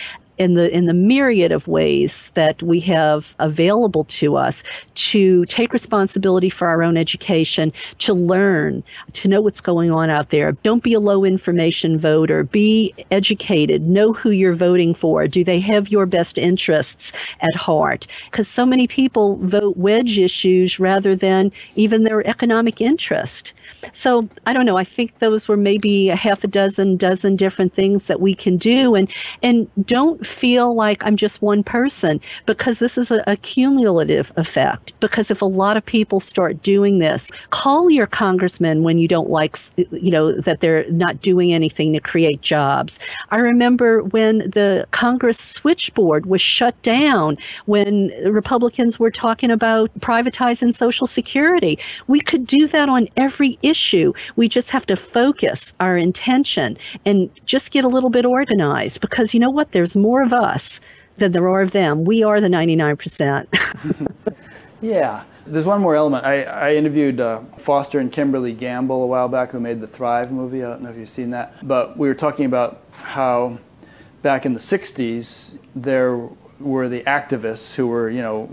in the in the myriad of ways that we have available to us to take responsibility for our own education, to learn, to know what's going on out there. Don't be a low information voter. Be educated. Know who you're voting for. Do they have your best interests at heart? Because so many people vote wedge issues rather than even their economic interest. So I don't know. I think those were maybe a half a dozen, dozen different things that we can do, and and don't feel like I'm just one person because this is a, a cumulative effect. Because if a lot of people start doing this, call your congressman when you don't like, you know, that they're not doing anything to create jobs. I remember when the Congress switchboard was shut down when Republicans were talking about privatizing Social Security. We could do that on every issue. We just have to focus our intention and just get a little bit organized because you know what? There's more of us than there are of them. We are the 99%.
yeah. There's one more element. I, I interviewed uh, Foster and Kimberly Gamble a while back who made the Thrive movie. I don't know if you've seen that. But we were talking about how back in the 60s there were the activists who were, you know,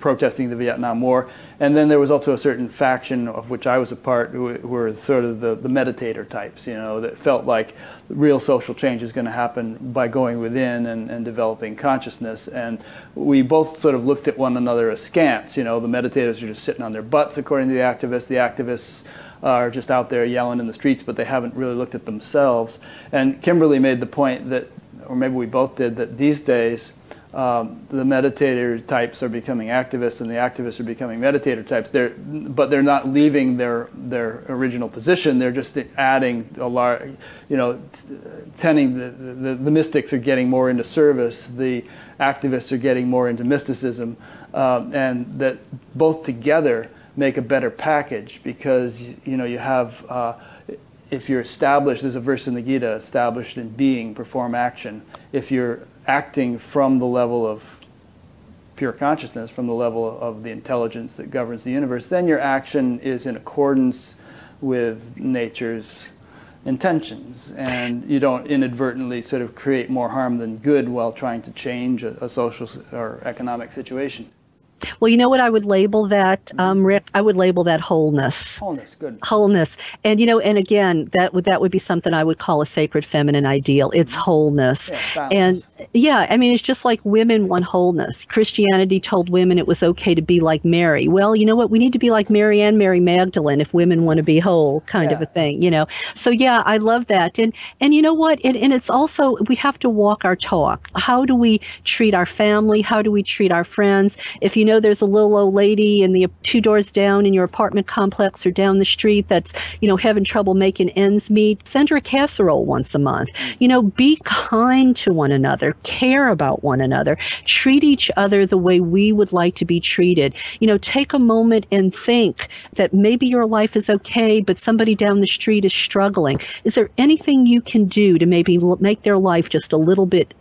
protesting the Vietnam War, and then there was also a certain faction of which I was a part, who, were sort of the, the meditator types, you know, that felt like real social change is going to happen by going within and, and developing consciousness. And we both sort of looked at one another askance. You know, the meditators are just sitting on their butts, according to the activists. The activists are just out there yelling in the streets, but they haven't really looked at themselves. And Kimberly made the point that, or maybe we both did, that these days um, the meditator types are becoming activists and the activists are becoming meditator types. They're, but they're not leaving their, their original position. They're just adding a lot, you know, tending the, the, the, mystics are getting more into service. The activists are getting more into mysticism. Um, and that both together make a better package because, you know, you have, uh, if you're established, there's a verse in the Gita, established in being, perform action. If you're acting from the level of pure consciousness, from the level of the intelligence that governs the universe, then your action is in accordance with nature's intentions. And you don't inadvertently sort of create more harm than good while trying to change a, a social or economic situation.
Well, you know what I would label that, um, Rick? I would label that wholeness.
Wholeness, good.
Wholeness, and you know, and again, that would that would be something I would call a sacred feminine ideal. It's mm-hmm. wholeness,
yeah,
and yeah, I mean, it's just like women want wholeness. Christianity told women it was okay to be like Mary. Well, you know what? We need to be like Mary and Mary Magdalene if women want to be whole, kind yeah. of a thing. You know. So yeah, I love that, and and you know what? And, and it's also we have to walk our talk. How do we treat our family? How do we treat our friends? If you know know there's a little old lady in the two doors down in your apartment complex or down the street that's, you know, having trouble making ends meet, send her a casserole once a month. You know, be kind to one another, care about one another, treat each other the way we would like to be treated. You know, take a moment and think that maybe your life is okay, but somebody down the street is struggling. Is there anything you can do to maybe make their life just a little bit,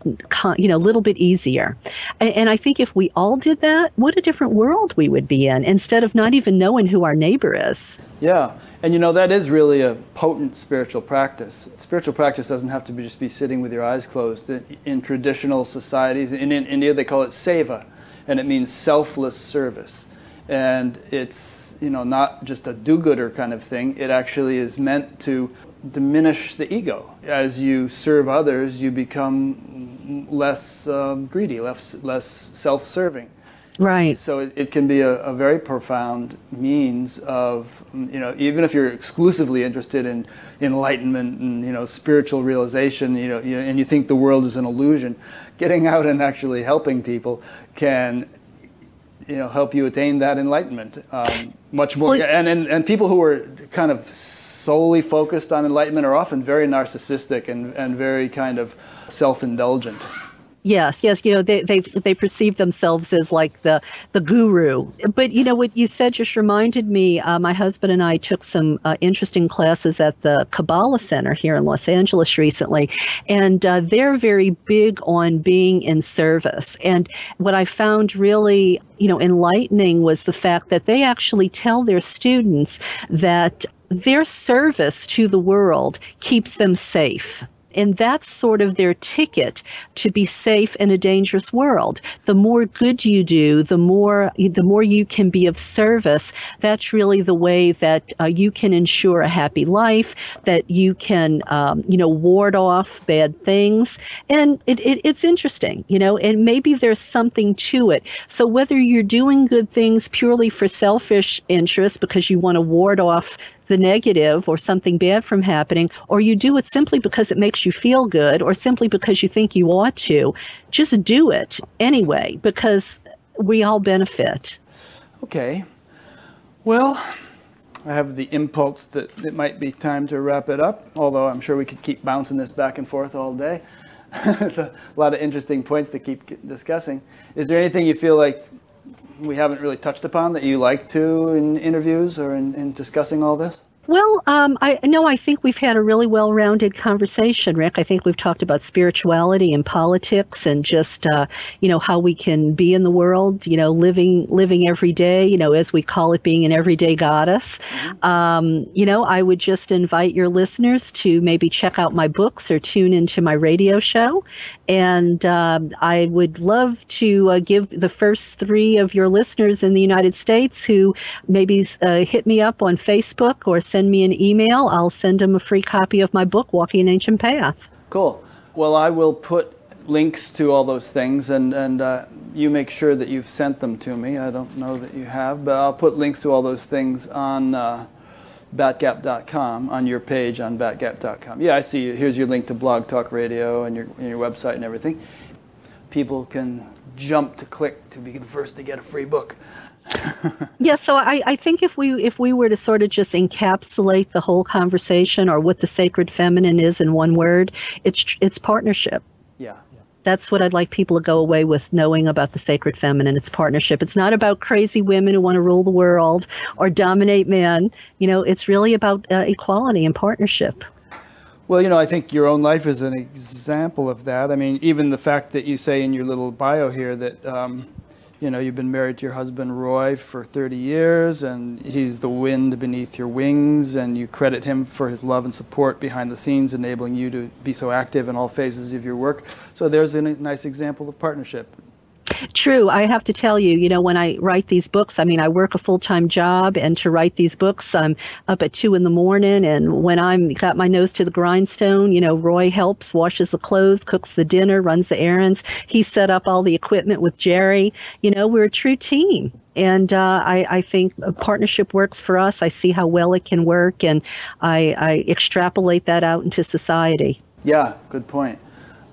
you know, a little bit easier? And, I think if we all did that, what a different world we would be in instead of not even knowing who our neighbor is.
Yeah, and you know that is really a potent spiritual practice. Spiritual practice doesn't have to be just be sitting with your eyes closed. In, in traditional societies, in, in India they call it seva, and it means selfless service. And it's you know not just a do-gooder kind of thing. It actually is meant to diminish the ego. As you serve others, you become less um, greedy, less less self-serving.
Right.
So it, it can be a, a, very profound means of, you know, even if you're exclusively interested in enlightenment and, you know, spiritual realization, you know, you, and you think the world is an illusion, getting out and actually helping people can, you know, help you attain that enlightenment um, much more. Well, and, and, and people who are kind of solely focused on enlightenment are often very narcissistic and, and very kind of self-indulgent.
Yes, yes, you know they they they perceive themselves as like the the guru. But you know what you said just reminded me. Uh, my husband and I took some uh, interesting classes at the Kabbalah Center here in Los Angeles recently, and uh, they're very big on being in service. And what I found really you know enlightening was the fact that they actually tell their students that their service to the world keeps them safe and that's sort of their ticket to be safe in a dangerous world. The more good you do, the more the more you can be of service. That's really the way that uh, you can ensure a happy life. That you can, um, you know, ward off bad things. And it, it, it's interesting, you know, and maybe there's something to it. So whether you're doing good things purely for selfish interest because you want to ward off the negative or something bad from happening, or you do it simply because it makes you feel good or simply because you think you ought to, just do it anyway because we all benefit.
Okay. Well, I have the impulse that it might be time to wrap it up, although I'm sure we could keep bouncing this back and forth all day. It's a lot of interesting points to keep discussing. Is there anything you feel like we haven't really touched upon that you like to in interviews or in, in discussing all this?
Well, um, I no, I think we've had a really well-rounded conversation, Rick. I think we've talked about spirituality and politics, and just uh, you know how we can be in the world, you know, living living every day, you know, as we call it, being an everyday goddess. Mm-hmm. Um, you know, I would just invite your listeners to maybe check out my books or tune into my radio show, and um, I would love to uh, give the first three of your listeners in the United States who maybe uh, hit me up on Facebook or send me an email, I'll send them a free copy of my book, Walking an Ancient Path.
Cool. Well, I will put links to all those things, and, and uh, you make sure that you've sent them to me. I don't know that you have, but I'll put links to all those things on uh, batgap.com, on your page on batgap.com. Yeah, I see. Here's your link to Blog Talk Radio and your, and your website and everything. People can jump to click to be the first to get a free book.
yeah, so I, I think if we if we were to sort of just encapsulate the whole conversation or what the sacred feminine is in one word, it's it's partnership. That's what I'd like people to go away with knowing about the sacred feminine. It's partnership. It's not about crazy women who want to rule the world or dominate men. You know, it's really about uh, equality and partnership.
Well, you know, I think your own life is an example of that. I mean, even the fact that you say in your little bio here that um, you know, you've been married to your husband Roy for 30 years, and he's the wind beneath your wings, and you credit him for his love and support behind the scenes, enabling you to be so active in all phases of your work. So there's a nice example of partnership.
True. I have to tell you, you know, when I write these books, I mean, I work a full time job, and to write these books, I'm up at two in the morning. And when I'm got my nose to the grindstone, you know, Roy helps, washes the clothes, cooks the dinner, runs the errands. He set up all the equipment with Jerry. You know, we're a true team. And uh, I, I, think a partnership works for us. I see how well it can work, and I, I extrapolate that out into society.
Yeah, good point.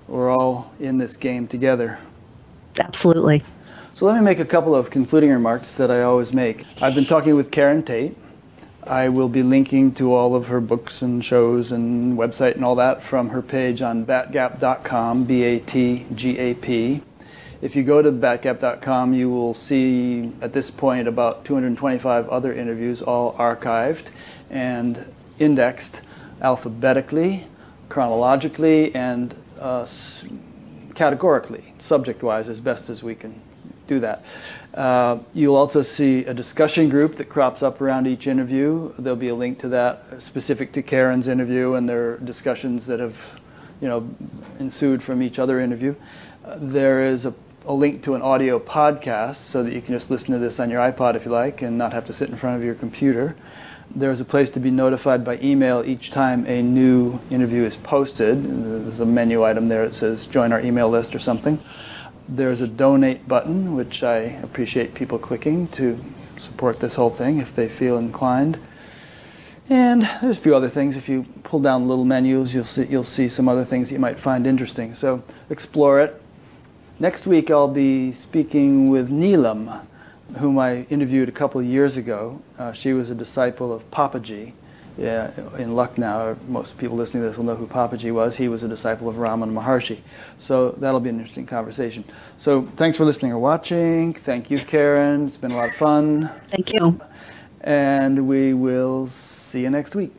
We're all in this game together.
Absolutely.
So let me make a couple of concluding remarks that I always make. I've been talking with Karen Tate. I will be linking to all of her books and shows and website and all that from her page on batgap.com, B A T G A P. If you go to batgap.com, you will see at this point about 225 other interviews, all archived and indexed alphabetically, chronologically, and uh, categorically, subject wise, as best as we can do that. Uh, you'll also see a discussion group that crops up around each interview. There'll be a link to that specific to Karen's interview and their discussions that have you know, ensued from each other interview. Uh, there is a, a link to an audio podcast so that you can just listen to this on your iPod if you like and not have to sit in front of your computer. There's a place to be notified by email each time a new interview is posted. There's a menu item there that says join our email list or something. There's a donate button, which I appreciate people clicking to support this whole thing if they feel inclined. And there's a few other things. If you pull down little menus, you'll see, you'll see some other things that you might find interesting. So explore it. Next week, I'll be speaking with Neelam whom I interviewed a couple of years ago. Uh, she was a disciple of Papaji yeah, in Lucknow. Most people listening to this will know who Papaji was. He was a disciple of Ramana Maharshi. So that'll be an interesting conversation. So thanks for listening or watching. Thank you, Karen. It's been a lot of fun.
Thank you.
And we will see you next week.